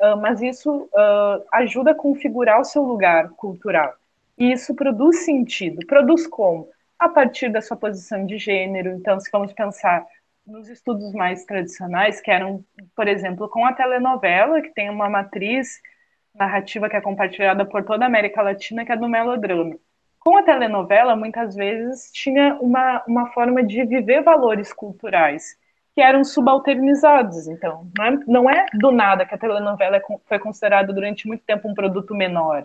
uh, mas isso uh, ajuda a configurar o seu lugar cultural. E isso produz sentido. Produz como? A partir da sua posição de gênero. Então, se vamos pensar nos estudos mais tradicionais, que eram, por exemplo, com a telenovela, que tem uma matriz narrativa que é compartilhada por toda a América Latina, que é do melodrama. Com a telenovela, muitas vezes tinha uma, uma forma de viver valores culturais que eram subalternizados. Então, não é, não é do nada que a telenovela é foi considerada durante muito tempo um produto menor.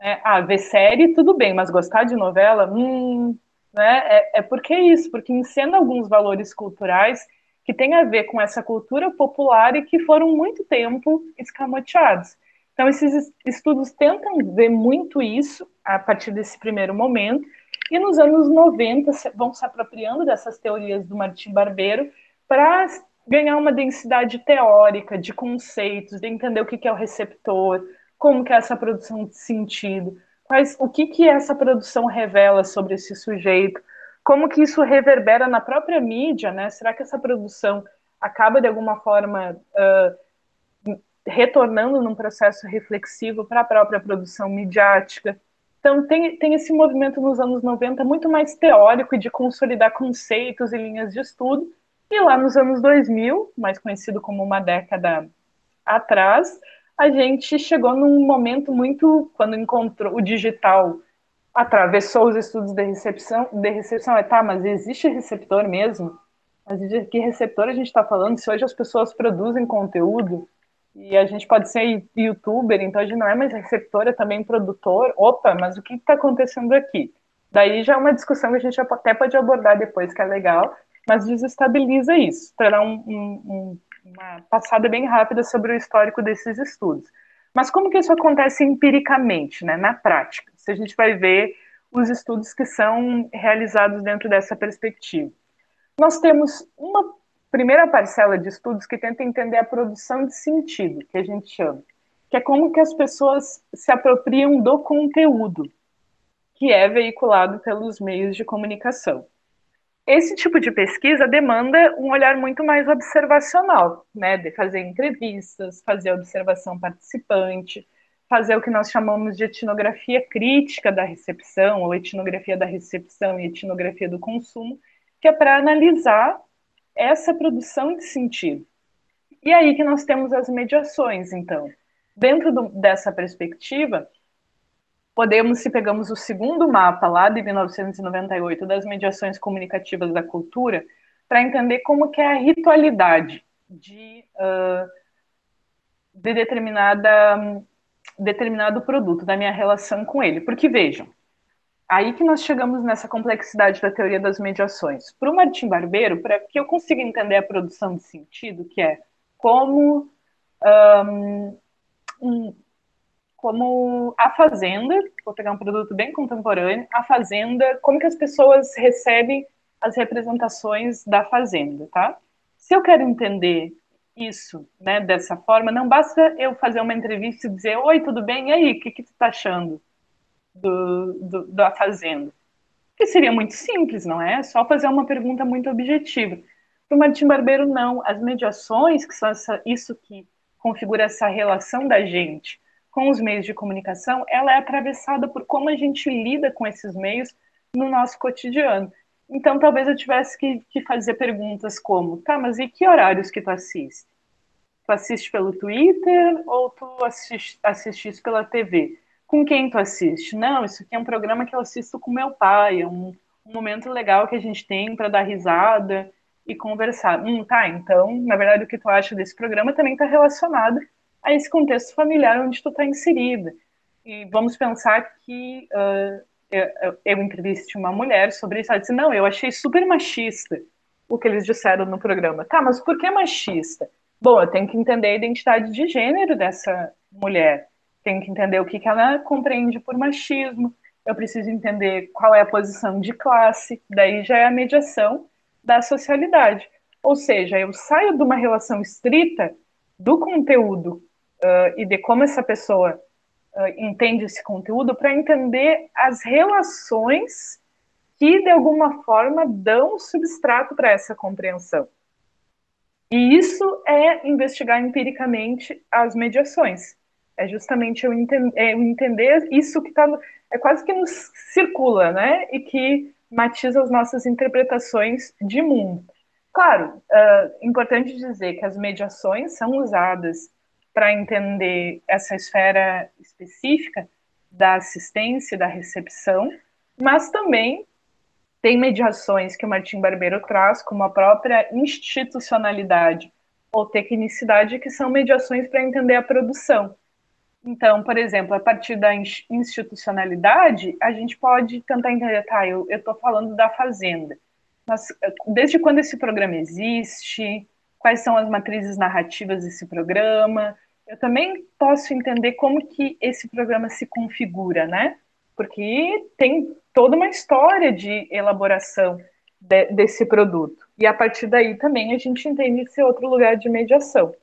É, ah, ver série, tudo bem, mas gostar de novela, hum, né, é, é porque isso, porque encena alguns valores culturais que têm a ver com essa cultura popular e que foram muito tempo escamoteados. Então, esses estudos tentam ver muito isso a partir desse primeiro momento, e nos anos 90 vão se apropriando dessas teorias do Martim Barbeiro para ganhar uma densidade teórica de conceitos, de entender o que é o receptor, como que é essa produção de sentido, quais, o que, que essa produção revela sobre esse sujeito, como que isso reverbera na própria mídia, né? Será que essa produção acaba de alguma forma uh, retornando num processo reflexivo para a própria produção midiática. Então, tem, tem esse movimento nos anos 90 muito mais teórico e de consolidar conceitos e linhas de estudo. E lá nos anos 2000, mais conhecido como uma década atrás, a gente chegou num momento muito quando encontrou o digital atravessou os estudos de recepção, de recepção é tá, mas existe receptor mesmo? Mas de que receptor a gente está falando? Se hoje as pessoas produzem conteúdo, E a gente pode ser youtuber, então a gente não é mais receptor, é também produtor. Opa, mas o que está acontecendo aqui? Daí já é uma discussão que a gente até pode abordar depois, que é legal, mas desestabiliza isso, para dar um, um, uma passada bem rápida sobre o histórico desses estudos. Mas como que isso acontece empiricamente, né, na prática? Se a gente vai ver os estudos que são realizados dentro dessa perspectiva. Nós temos uma primeira parcela de estudos que tenta entender a produção de sentido, que a gente chama, que é como que as pessoas se apropriam do conteúdo que é veiculado pelos meios de comunicação. Esse tipo de pesquisa demanda um olhar muito mais observacional, né, de fazer entrevistas, fazer observação participante, fazer o que nós chamamos de etnografia crítica da recepção, ou etnografia da recepção e etnografia do consumo, que é para analisar essa produção de sentido. E aí que nós temos as mediações, então. Dentro do, dessa perspectiva, podemos, se pegamos o segundo mapa lá de 1998 das mediações comunicativas da cultura, para entender como que é a ritualidade de, uh, de determinada, determinado produto, da minha relação com ele. Porque vejam, aí que nós chegamos nessa complexidade da teoria das mediações. Para o Martim Barbeiro, para que eu consiga entender a produção de sentido, que é como um, um, como a Fazenda, vou pegar um produto bem contemporâneo, a Fazenda, como que as pessoas recebem as representações da Fazenda, tá? Se eu quero entender isso, né, dessa forma, não basta eu fazer uma entrevista e dizer, oi, tudo bem? E aí, o que, que tu tá achando do, do, da Fazenda? Que seria muito simples, não é? Só fazer uma pergunta muito objetiva. Para o Martim Barbeiro, não. As mediações, que são essa, isso que configura essa relação da gente com os meios de comunicação, ela é atravessada por como a gente lida com esses meios no nosso cotidiano. Então, talvez eu tivesse que, que fazer perguntas como, tá, mas e que horários que tu assiste? Tu assiste pelo Twitter ou tu assiste, assiste pela TV? Com quem tu assiste? Não, isso aqui é um programa que eu assisto com meu pai, é um, um momento legal que a gente tem para dar risada e conversar. Hum, tá, então, na verdade, o que tu acha desse programa também está relacionado a esse contexto familiar onde tu está inserida. E vamos pensar que uh, eu, eu entrevistei uma mulher sobre isso, ela disse, não, eu achei super machista o que eles disseram no programa. Tá, mas por que machista? Bom, eu tenho que entender a identidade de gênero dessa mulher, tenho que entender o que, que ela compreende por machismo, eu preciso entender qual é a posição de classe, daí já é a mediação da socialidade. Ou seja, eu saio de uma relação estrita do conteúdo uh, e de como essa pessoa uh, entende esse conteúdo para entender as relações que, de alguma forma, dão substrato para essa compreensão. E isso é investigar empiricamente as mediações. É justamente eu, é eu entender isso que está. É quase que nos circula, né? E que matiza as nossas interpretações de mundo. Claro, uh, importante dizer que as mediações são usadas para entender essa esfera específica da assistência, da recepção, mas também tem mediações que o Martim Barbeiro traz, como a própria institucionalidade ou tecnicidade, que são mediações para entender a produção. Então, por exemplo, a partir da institucionalidade, a gente pode tentar entender, tá, eu estou falando da fazenda, mas desde quando esse programa existe, quais são as matrizes narrativas desse programa, eu também posso entender como que esse programa se configura, né? Porque tem toda uma história de elaboração de, desse produto. E a partir daí também a gente entende esse outro lugar de mediação.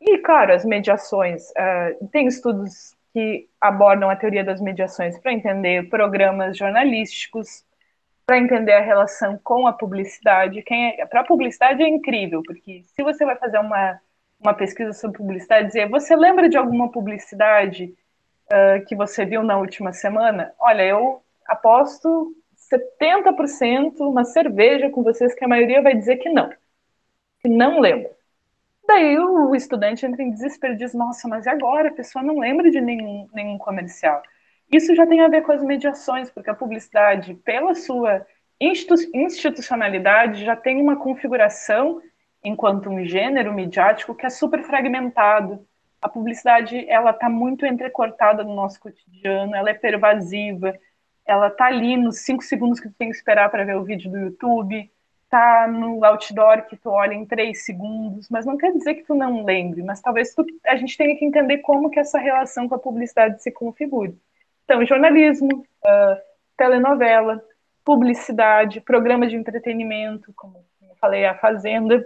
E, claro, as mediações, uh, tem estudos que abordam a teoria das mediações para entender programas jornalísticos, para entender a relação com a publicidade. Quem é, para a publicidade é incrível, porque se você vai fazer uma uma pesquisa sobre publicidade, dizer: você lembra de alguma publicidade uh, que você viu na última semana? Olha, eu aposto 70% uma cerveja com vocês que a maioria vai dizer que não, que não lembra. Daí o estudante entra em desespero e diz: Nossa, mas e agora? A pessoa não lembra de nenhum, nenhum comercial. Isso já tem a ver com as mediações, porque a publicidade, pela sua institucionalidade, já tem uma configuração enquanto um gênero midiático que é super fragmentado, a publicidade ela está muito entrecortada no nosso cotidiano, ela é pervasiva, ela está ali nos cinco segundos que tu tem que esperar para ver o vídeo do YouTube, tá no outdoor que tu olha em três segundos, mas não quer dizer que tu não lembre, mas talvez tu, a gente tenha que entender como que essa relação com a publicidade se configure. Então, jornalismo, uh, telenovela, publicidade, programa de entretenimento, como eu falei, a Fazenda,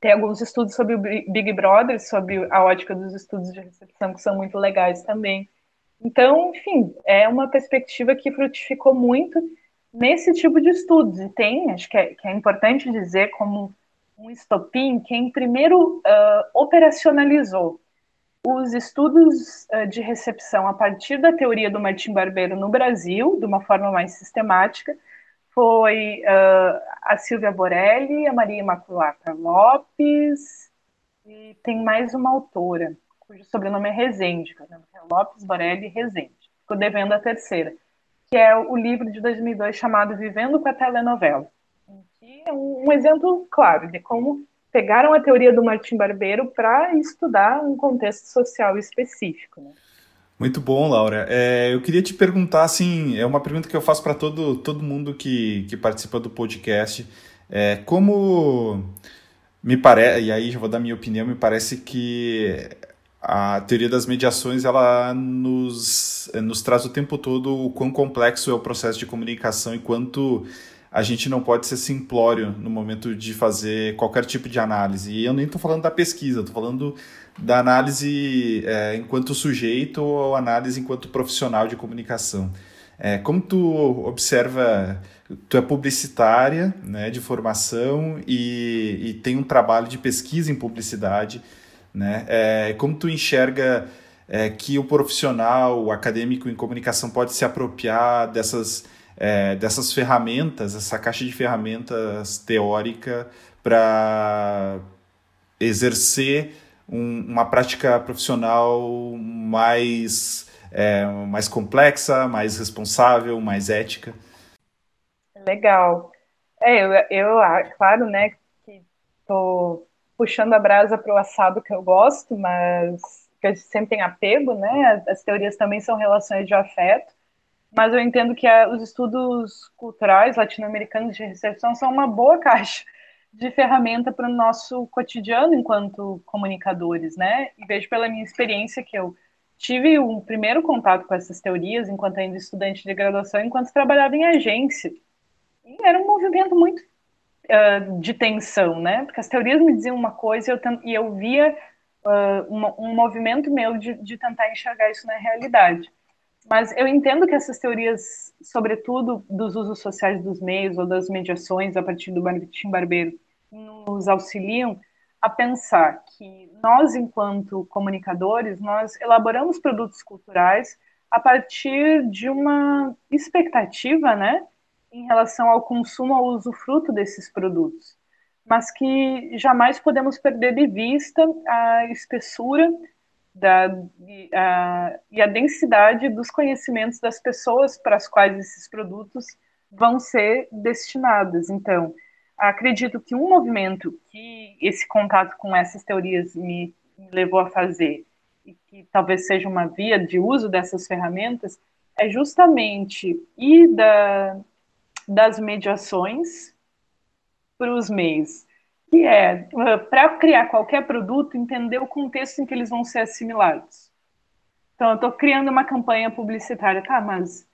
tem alguns estudos sobre o Big Brother, sobre a ótica dos estudos de recepção, que são muito legais também. Então, enfim, é uma perspectiva que frutificou muito nesse tipo de estudos. E tem, acho que é, que é importante dizer, como um estopim, quem primeiro uh, operacionalizou os estudos uh, de recepção a partir da teoria do Martim Barbeiro no Brasil, de uma forma mais sistemática, foi uh, a Silvia Borelli, a Maria Imaculata Lopes, e tem mais uma autora, cujo sobrenome é Rezende, é Lopes Borelli Rezende. Ficou devendo a terceira, que é o livro de 2002 chamado Vivendo com a Telenovela. Que é um, exemplo claro de como pegaram a teoria do Martim Barbeiro para estudar um contexto social específico. Né? Muito bom, Laura. É, eu queria te perguntar, assim, é uma pergunta que eu faço para todo, todo mundo que, que participa do podcast. É, como me parece, e aí já vou dar minha opinião, me parece que a teoria das mediações ela nos, nos traz o tempo todo o quão complexo é o processo de comunicação e quanto a gente não pode ser simplório no momento de fazer qualquer tipo de análise. E eu nem estou falando da pesquisa, estou falando da análise é, enquanto sujeito ou análise enquanto profissional de comunicação. É, como tu observa, tu é publicitária né, de formação e, e tem um trabalho de pesquisa em publicidade, né? É, como tu enxerga é, que o profissional, o acadêmico em comunicação pode se apropriar dessas é, dessas ferramentas, essa caixa de ferramentas teórica para exercer um, uma prática profissional mais, é, mais complexa, mais responsável, mais ética. Legal. É, eu, eu claro, né, que estou puxando a brasa para o assado que eu gosto, mas que sempre tem apego, né? As teorias também são relações de afeto mas eu entendo que a, os estudos culturais latino-americanos de recepção são uma boa caixa de ferramenta para o nosso cotidiano enquanto comunicadores, né? E vejo pela minha experiência que eu tive um primeiro contato com essas teorias enquanto ainda estudante de graduação, enquanto trabalhava em agência. E era um movimento muito uh, de tensão, né? Porque as teorias me diziam uma coisa e eu, e eu via uh, um, um movimento meu de, de tentar enxergar isso na realidade. Mas eu entendo que essas teorias, sobretudo dos usos sociais dos meios ou das mediações a partir do Martim Barbeiro, nos auxiliam a pensar que nós, enquanto comunicadores, nós elaboramos produtos culturais a partir de uma expectativa, né, em relação ao consumo, ao usufruto desses produtos, mas que jamais podemos perder de vista a espessura da, a, e a densidade dos conhecimentos das pessoas para as quais esses produtos vão ser destinados. Então, acredito que um movimento que esse contato com essas teorias me, me levou a fazer, e que talvez seja uma via de uso dessas ferramentas, é justamente ir da, das mediações para os meios que é, uh, para criar qualquer produto, entender o contexto em que eles vão ser assimilados. Então, eu estou criando uma campanha publicitária, tá, mas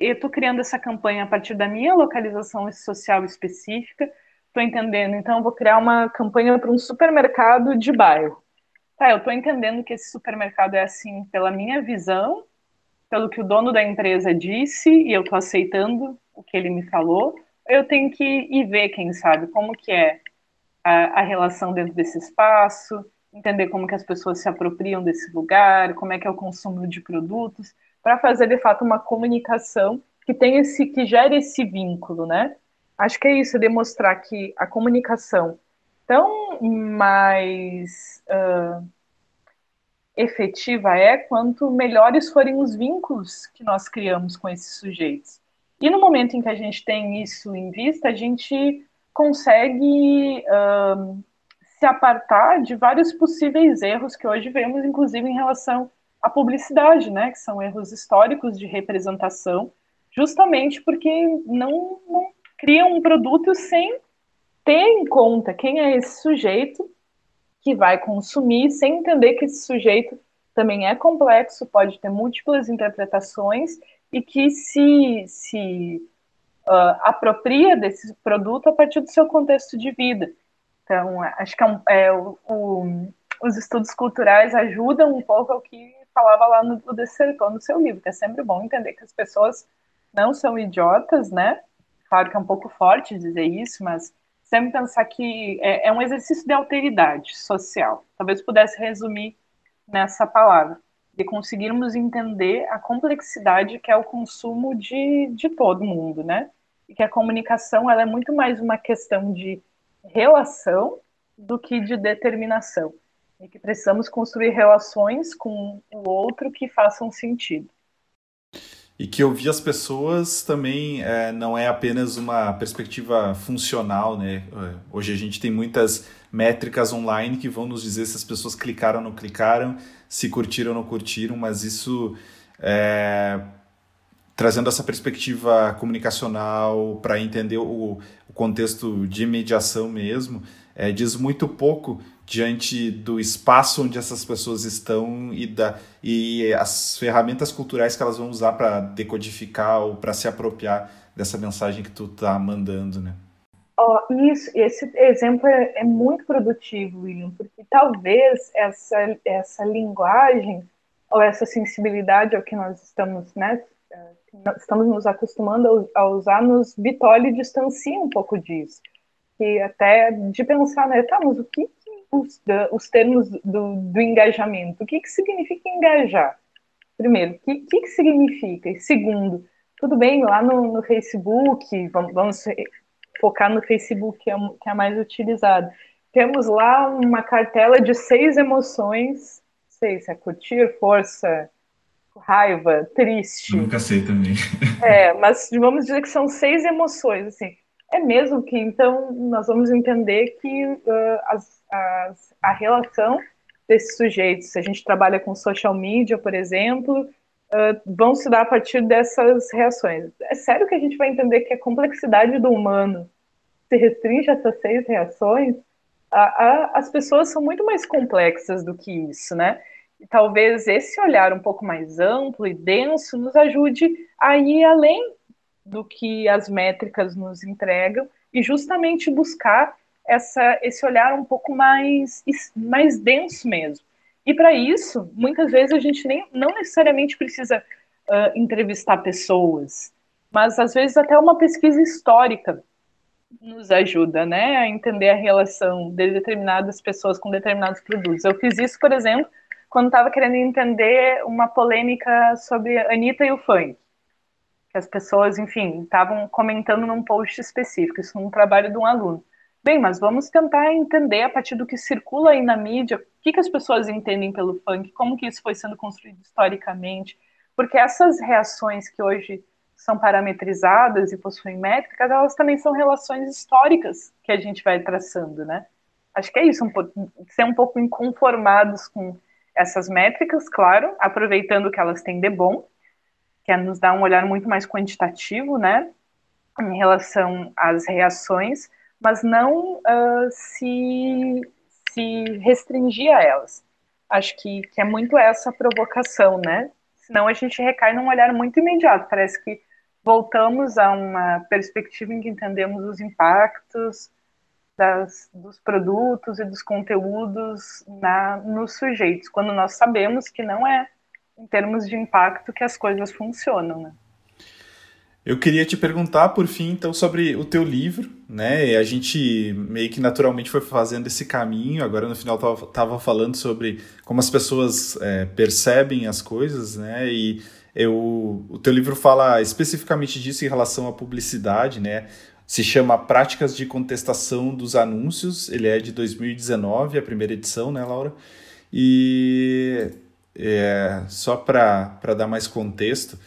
eu estou criando essa campanha a partir da minha localização social específica, estou entendendo, então eu vou criar uma campanha para um supermercado de bairro. Tá, eu estou entendendo que esse supermercado é assim pela minha visão, pelo que o dono da empresa disse, e eu estou aceitando o que ele me falou, eu tenho que ir ver, quem sabe, como que é a, a relação dentro desse espaço, entender como que as pessoas se apropriam desse lugar, como é que é o consumo de produtos, para fazer de fato uma comunicação que tem esse, que gere esse vínculo, né? Acho que é isso, demonstrar que a comunicação tão mais uh, efetiva é quanto melhores forem os vínculos que nós criamos com esses sujeitos. E no momento em que a gente tem isso em vista, a gente consegue se apartar de vários possíveis erros que hoje vemos, inclusive em relação à publicidade, né, que são erros históricos de representação, justamente porque não, não criam um produto sem ter em conta quem é esse sujeito que vai consumir, sem entender que esse sujeito também é complexo, pode ter múltiplas interpretações e que se, se uh, apropria desse produto a partir do seu contexto de vida. Então, acho que é, um, é o, o, os estudos culturais ajudam um pouco ao que falava lá no, no no seu livro, que é sempre bom entender que as pessoas não são idiotas, né? Claro que é um pouco forte dizer isso, mas sempre pensar que é, é um exercício de alteridade social. Talvez pudesse resumir nessa palavra, de conseguirmos entender a complexidade que é o consumo de, de todo mundo, né? E que a comunicação ela é muito mais uma questão de relação do que de determinação. E que precisamos construir relações com o outro que façam sentido. E que ouvir as pessoas também é, não é apenas uma perspectiva funcional, né? É, hoje a gente tem muitas métricas online que vão nos dizer se as pessoas clicaram ou não clicaram, se curtiram ou não curtiram, mas isso é, trazendo essa perspectiva comunicacional para entender o, o, contexto de mediação mesmo, é, diz muito pouco diante do espaço onde essas pessoas estão e, da, e as ferramentas culturais que elas vão usar para decodificar ou para se apropriar dessa mensagem que tu está mandando, né? Oh, isso, esse exemplo é, é, muito produtivo, William, porque talvez essa, essa linguagem ou essa sensibilidade ao que nós estamos, né, estamos nos acostumando a usar, nos e distancia um pouco disso. Que até de pensar, né, tá, mas o que, que os, os termos do, do, engajamento, o que, que significa engajar? Primeiro, o que, que, que significa? E segundo, tudo bem, lá no, no Facebook, vamos, vamos, focar no Facebook, que é, que é mais utilizado. Temos lá uma cartela de seis emoções, sei se é curtir, força, raiva, triste. nunca sei também. É, mas vamos dizer que são seis emoções, assim. É mesmo que, então, nós vamos entender que uh, as, as, a relação desses sujeitos, se a gente trabalha com social media, por exemplo, uh, vão se dar a partir dessas reações. É sério que a gente vai entender que a complexidade do humano se restringe a essas seis reações? A, a, as pessoas são muito mais complexas do que isso, né? E talvez esse olhar um pouco mais amplo e denso nos ajude a ir além do que as métricas nos entregam e justamente buscar essa, esse olhar um pouco mais, mais denso mesmo. E para isso, muitas vezes a gente nem, não necessariamente precisa uh, entrevistar pessoas, mas às vezes até uma pesquisa histórica nos ajuda, né, a entender a relação de determinadas pessoas com determinados produtos. Eu fiz isso, por exemplo, quando estava querendo entender uma polêmica sobre Anitta e o funk. Que as pessoas, enfim, estavam comentando num post específico, isso num trabalho de um aluno. Bem, mas vamos tentar entender a partir do que circula aí na mídia, o que, que as pessoas entendem pelo funk, como que isso foi sendo construído historicamente, porque essas reações que hoje são parametrizadas e possuem métricas, elas também são relações históricas que a gente vai traçando, né? Acho que é isso, um pouco, ser um pouco inconformados com essas métricas, claro, aproveitando que elas têm de bom, que é nos dar um olhar muito mais quantitativo, né, em relação às reações, mas não uh, se, se restringir a elas. Acho que, que é muito essa provocação, né? Senão a gente recai num olhar muito imediato. Parece que voltamos a uma perspectiva em que entendemos os impactos, das, dos produtos e dos conteúdos na, nos sujeitos, quando nós sabemos que não é em termos de impacto que as coisas funcionam. Né? Eu queria te perguntar, por fim, então, sobre o teu livro, né? A gente meio que naturalmente foi fazendo esse caminho. Agora, no final, tava, falando sobre como as pessoas é, percebem as coisas, né? E eu, o teu livro fala especificamente disso em relação à publicidade, né? se chama Práticas de Contestação dos Anúncios. Ele é de 2019, a primeira edição, né, Laura? E é, só para dar mais contexto,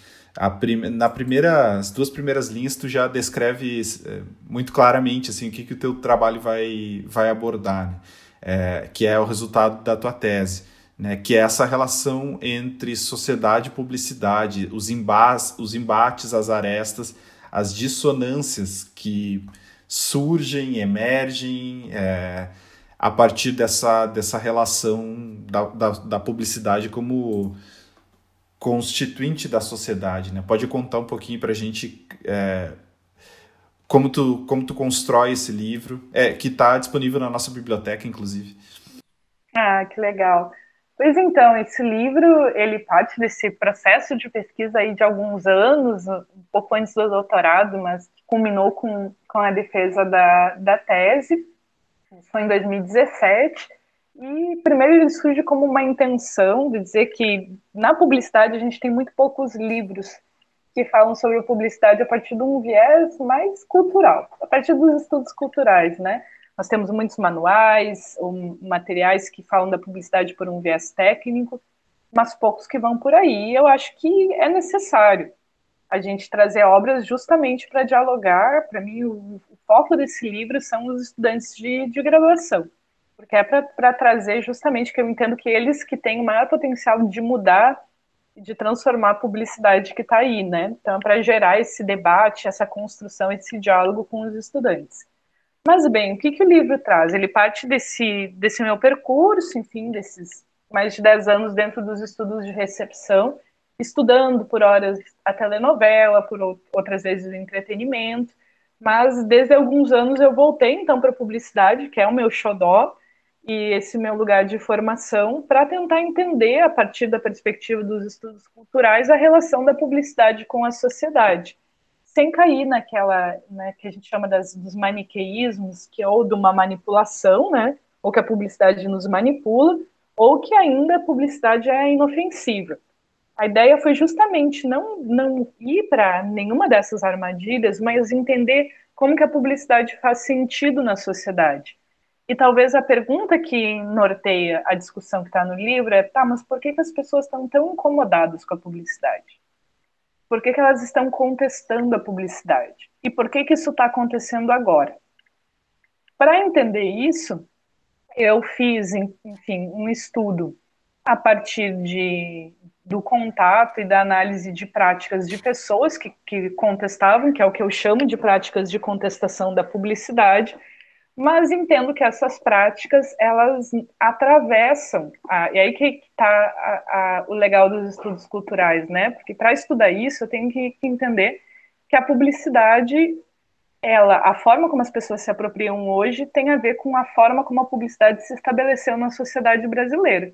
na primeira, as duas primeiras linhas tu já descreve é, muito claramente assim, o que, que o teu trabalho vai, vai abordar. Né? é, que é o resultado da tua tese, né, que é essa relação entre sociedade e publicidade, os, embas, os embates, as arestas, as dissonâncias que surgem, emergem é, a partir dessa, dessa relação da, da, da, publicidade como constituinte da sociedade. Né? Pode contar um pouquinho para a gente é, como tu, como tu constrói esse livro, é, que está disponível na nossa biblioteca, inclusive. Ah, que legal. Pois então, esse livro, ele parte desse processo de pesquisa aí de alguns anos, um pouco antes do doutorado, mas culminou com, com a defesa da, da tese, foi em 2017, e primeiro ele surge como uma intenção de dizer que na publicidade a gente tem muito poucos livros que falam sobre publicidade a partir de um viés mais cultural, a partir dos estudos culturais, né? Nós temos muitos manuais, ou materiais que falam da publicidade por um viés técnico, mas poucos que vão por aí. Eu acho que é necessário a gente trazer obras justamente para dialogar. Para mim, o, o, foco desse livro são os estudantes de, de graduação, porque é para trazer justamente que eu entendo que eles que têm o maior potencial de mudar de transformar a publicidade que está aí, né? Então, para gerar esse debate, essa construção, esse diálogo com os estudantes. Mas, bem, o que, que o livro traz? Ele parte desse, desse meu percurso, enfim, desses mais de 10 anos dentro dos estudos de recepção, estudando por horas a telenovela, por outras vezes o entretenimento, mas desde alguns anos eu voltei então para a publicidade, que é o meu xodó, e esse meu lugar de formação para tentar entender, a partir da perspectiva dos estudos culturais, a relação da publicidade com a sociedade, sem cair naquela né, que a gente chama das, dos maniqueísmos, que é ou de uma manipulação, né, ou que a publicidade nos manipula, ou que ainda a publicidade é inofensiva. A ideia foi justamente não, não ir para nenhuma dessas armadilhas, mas entender como que a publicidade faz sentido na sociedade e talvez a pergunta que norteia a discussão que está no livro é: tá, mas por que, que as pessoas estão tão incomodadas com a publicidade? Por que, que elas estão contestando a publicidade? E por que, que isso está acontecendo agora? Para entender isso, eu fiz, enfim, um estudo a partir de, do contato e da análise de práticas de pessoas que, que contestavam, que é o que eu chamo de práticas de contestação da publicidade, mas entendo que essas práticas elas atravessam a, e aí que está o legal dos estudos culturais, né? Porque para estudar isso eu tenho que, entender que a publicidade ela a forma como as pessoas se apropriam hoje tem a ver com a forma como a publicidade se estabeleceu na sociedade brasileira.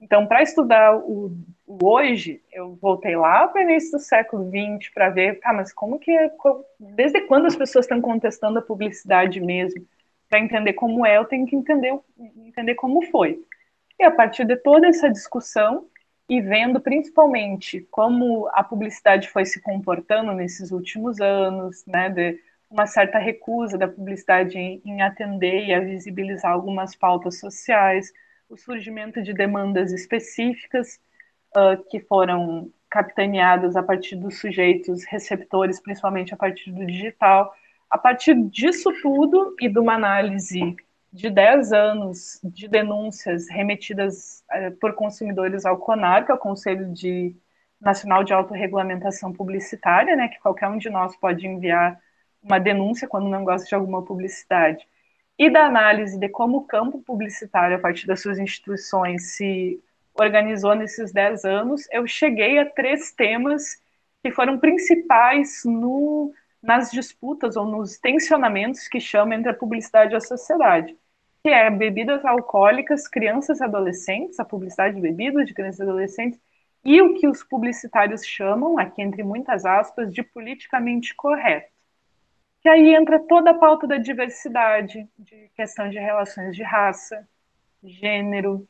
Então, para estudar o, o, hoje, eu voltei lá para o início do século XX para ver, tá, mas como que é, desde quando as pessoas estão contestando a publicidade mesmo? Para entender como é, eu tenho que entender, entender como foi. E a partir de toda essa discussão, e vendo principalmente como a publicidade foi se comportando nesses últimos anos, né, de uma certa recusa da publicidade em, em atender e a visibilizar algumas pautas sociais, o surgimento de demandas específicas uh, que foram capitaneadas a partir dos sujeitos receptores, principalmente a partir do digital, a partir disso tudo e de uma análise de 10 anos de denúncias remetidas eh, por consumidores ao CONAR, que é o Conselho de Nacional de Autorregulamentação Publicitária, né, que qualquer um de nós pode enviar uma denúncia quando não gosta de alguma publicidade, e da análise de como o campo publicitário, a partir das suas instituições, se organizou nesses 10 anos, eu cheguei a três temas que foram principais no nas disputas ou nos tensionamentos que chamam entre a publicidade e a sociedade, que é bebidas alcoólicas, crianças e adolescentes, a publicidade de bebidas de crianças e adolescentes, e o que os publicitários chamam, aqui entre muitas aspas, de politicamente correto. Que aí entra toda a pauta da diversidade, de questão de relações de raça, gênero,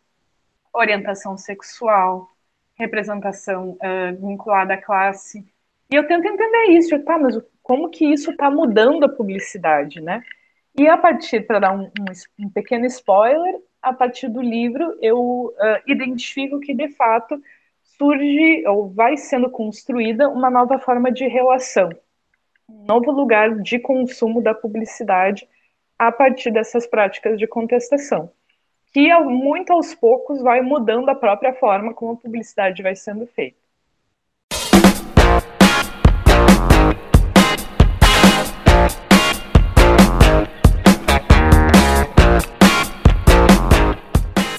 orientação sexual, representação uh, vinculada à classe. E eu tento entender isso, tá, mas como que isso está mudando a publicidade, né? E a partir, para dar um, um, um, pequeno spoiler, a partir do livro eu uh, identifico que de fato surge ou vai sendo construída uma nova forma de relação, um novo lugar de consumo da publicidade a partir dessas práticas de contestação. que muito aos poucos vai mudando a própria forma como a publicidade vai sendo feita.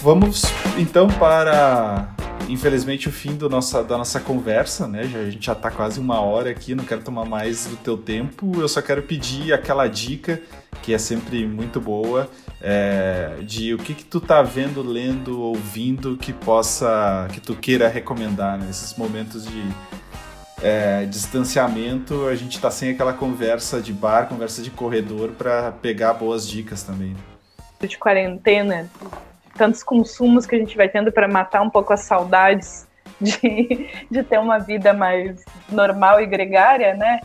Vamos então para, infelizmente, o fim do nossa, da nossa conversa, né? Já, a gente já está quase uma hora aqui, não quero tomar mais do teu tempo. Eu só quero pedir aquela dica que é sempre muito boa, é, de o que, que tu tá vendo, lendo, ouvindo que possa, que tu queira recomendar né? nesses momentos de é, distanciamento. A gente tá sem aquela conversa de bar, conversa de corredor para pegar boas dicas também. De quarentena, tantos consumos que a gente vai tendo para matar um pouco as saudades de, de ter uma vida mais normal e gregária, né?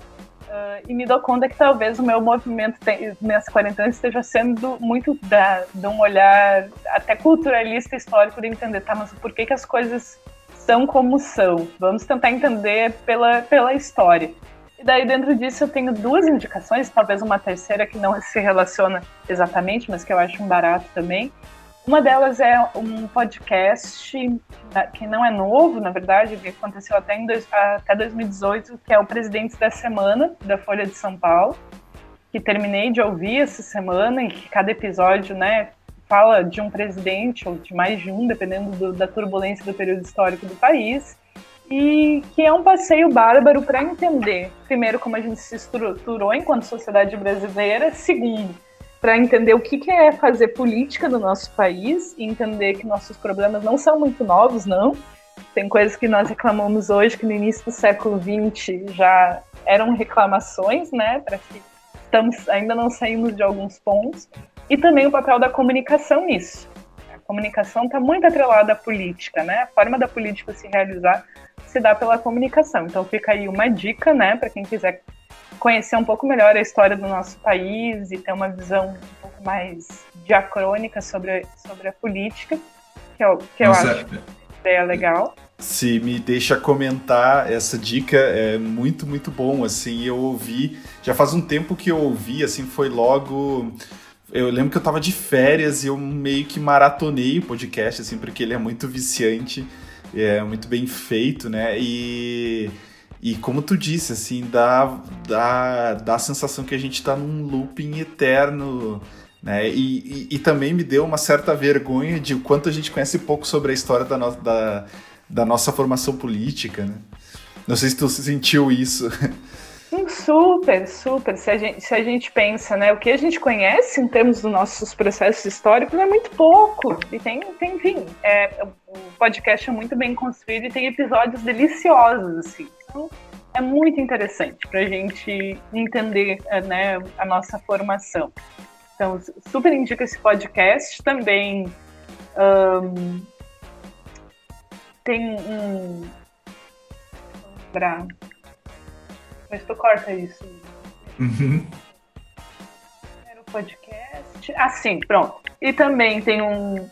Uh, e me dou conta que talvez o meu movimento tem, nessa quarentena esteja sendo muito da, de um olhar até culturalista histórico de entender, tá, mas por que, que as coisas são como são? Vamos tentar entender pela, pela história. E daí dentro disso eu tenho duas indicações, talvez uma terceira que não se relaciona exatamente, mas que eu acho um barato também, uma delas é um podcast que não é novo, na verdade, que aconteceu até, em dois, até 2018, que é o Presidente da Semana, da Folha de São Paulo, que terminei de ouvir essa semana e que cada episódio né, fala de um presidente, ou de mais de um, dependendo do, da turbulência do período histórico do país, e que é um passeio bárbaro para entender, primeiro, como a gente se estruturou enquanto sociedade brasileira, segundo, para entender o que, que é fazer política no nosso país e entender que nossos problemas não são muito novos, não. Tem coisas que nós reclamamos hoje que no início do século XX já eram reclamações, né? Para que estamos, ainda não saímos de alguns pontos. E também o papel da comunicação nisso. A comunicação está muito atrelada à política, né? A forma da política se realizar se dá pela comunicação. Então fica aí uma dica, né, para quem quiser conhecer um pouco melhor a história do nosso país e ter uma visão um pouco mais diacrônica sobre, sobre a política, que eu, que eu acho uma ideia legal. Se me deixa comentar essa dica, é muito, muito bom, assim, eu ouvi, já faz um tempo que eu ouvi, assim, foi logo... Eu lembro que eu tava de férias e eu meio que maratonei o podcast, assim, porque ele é muito viciante, é muito bem feito, né, e e como tu disse, assim, dá, dá, dá a sensação que a gente está num looping eterno, né? E, e, e, também me deu uma certa vergonha de o quanto a gente conhece pouco sobre a história da, no, da, da nossa formação política, né? Não sei se tu sentiu isso. Super, super. Se a, gente, se a gente pensa, né, o que a gente conhece em termos dos nossos processos históricos é muito pouco. E tem, tem enfim, é, o podcast é muito bem construído e tem episódios deliciosos, assim. É muito interessante para a gente entender é, né, a nossa formação. Então, super indico esse podcast. Também um, tem um. Mas tu corta isso. Uhum. Era o podcast. Ah, sim, pronto. E também tem um,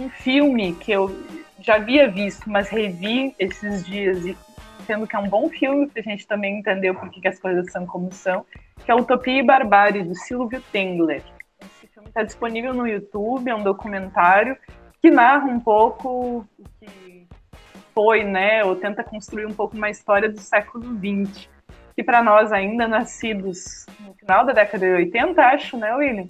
um filme que eu já havia visto, mas revi esses dias e sendo que é um bom filme para a gente também entender por que, as coisas são como são, que é Utopia e Barbárie, do Silvio Tengler. Esse filme está disponível no YouTube, é um documentário que narra um pouco o que foi, né, ou tenta construir um pouco uma história do século XX, que para nós ainda nascidos no final da década de 80, acho, né, William?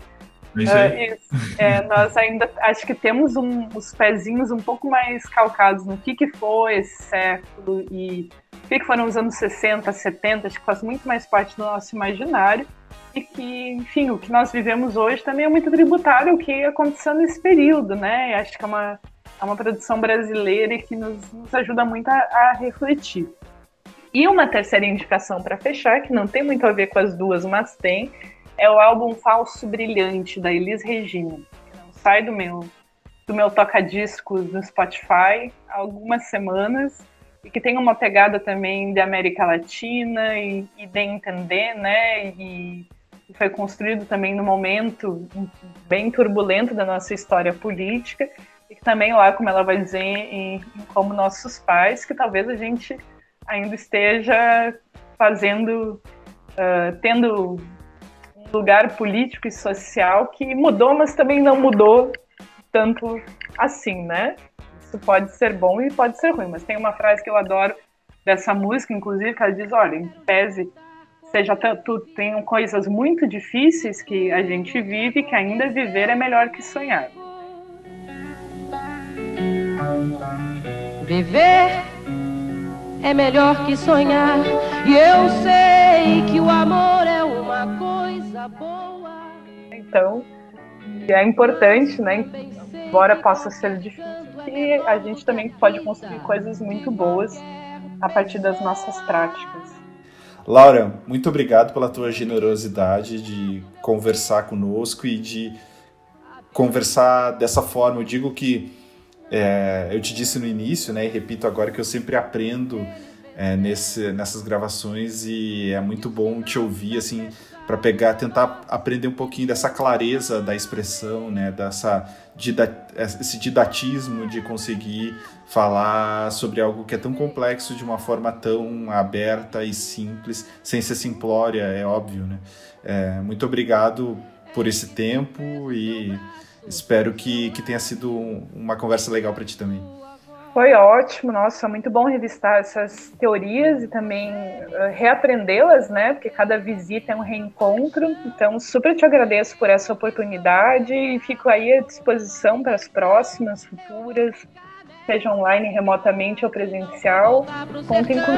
Uh, é, nós ainda acho que temos um, os pezinhos um pouco mais calcados no que, que foi esse século e o que, que foram os anos 60, 70, acho que faz muito mais parte do nosso imaginário e que, enfim, o que nós vivemos hoje também é muito tributário ao que aconteceu nesse período, né? Acho que é uma, é uma produção brasileira e que nos, nos ajuda muito a, a refletir. E uma terceira indicação para fechar, que não tem muito a ver com as duas, mas tem, é o álbum Falso Brilhante, da Elis Regina. Não sai do meu, do meu toca-discos no Spotify há algumas semanas e que tem uma pegada também de América Latina e, e de entender, né? E, foi construído também no momento bem turbulento da nossa história política e que também lá, como ela vai dizer, em, em como nossos pais, que talvez a gente ainda esteja fazendo, uh, tendo lugar político e social que mudou, mas também não mudou tanto assim, né? Pode ser bom e pode ser ruim, mas tem uma frase que eu adoro dessa música, inclusive, que ela diz, olha, em pese seja tu tenham coisas muito difíceis que a gente vive, que ainda viver é melhor que sonhar. Viver é melhor que sonhar, e eu sei que o amor é uma coisa boa. Então, é importante, né? Embora possa ser difícil, que a gente também pode construir coisas muito boas a partir das nossas práticas. Laura, muito obrigado pela tua generosidade de conversar conosco e de conversar dessa forma. Eu digo que é, eu te disse no início, né, e repito agora que eu sempre aprendo é, nesse, nessas gravações e é muito bom te ouvir assim para pegar, tentar aprender um pouquinho dessa clareza da expressão, né, dessa esse didatismo de conseguir falar sobre algo que é tão complexo de uma forma tão aberta e simples, sem ser simplória, é óbvio, né? É, muito obrigado por esse tempo e espero que, que tenha sido uma conversa legal para ti também. Foi ótimo, nossa, muito bom revistar essas teorias e também uh, reaprendê-las, né? Porque cada visita é um reencontro. Então, super te agradeço por essa oportunidade e fico aí à disposição para as próximas, futuras, seja online, remotamente ou presencial. Contem com.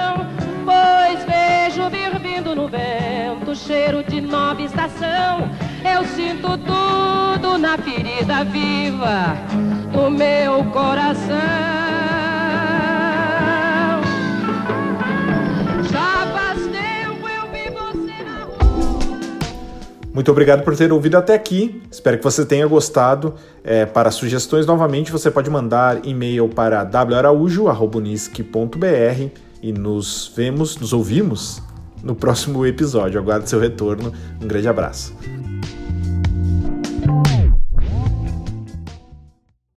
Pois vejo vir no vento cheiro de nova estação. Eu sinto tudo na ferida viva do meu coração. Muito obrigado por ter ouvido até aqui. Espero que você tenha gostado. É, para sugestões, novamente, você pode mandar e-mail para waraújo.br e nos vemos, nos ouvimos no próximo episódio. Aguardo seu retorno. Um grande abraço.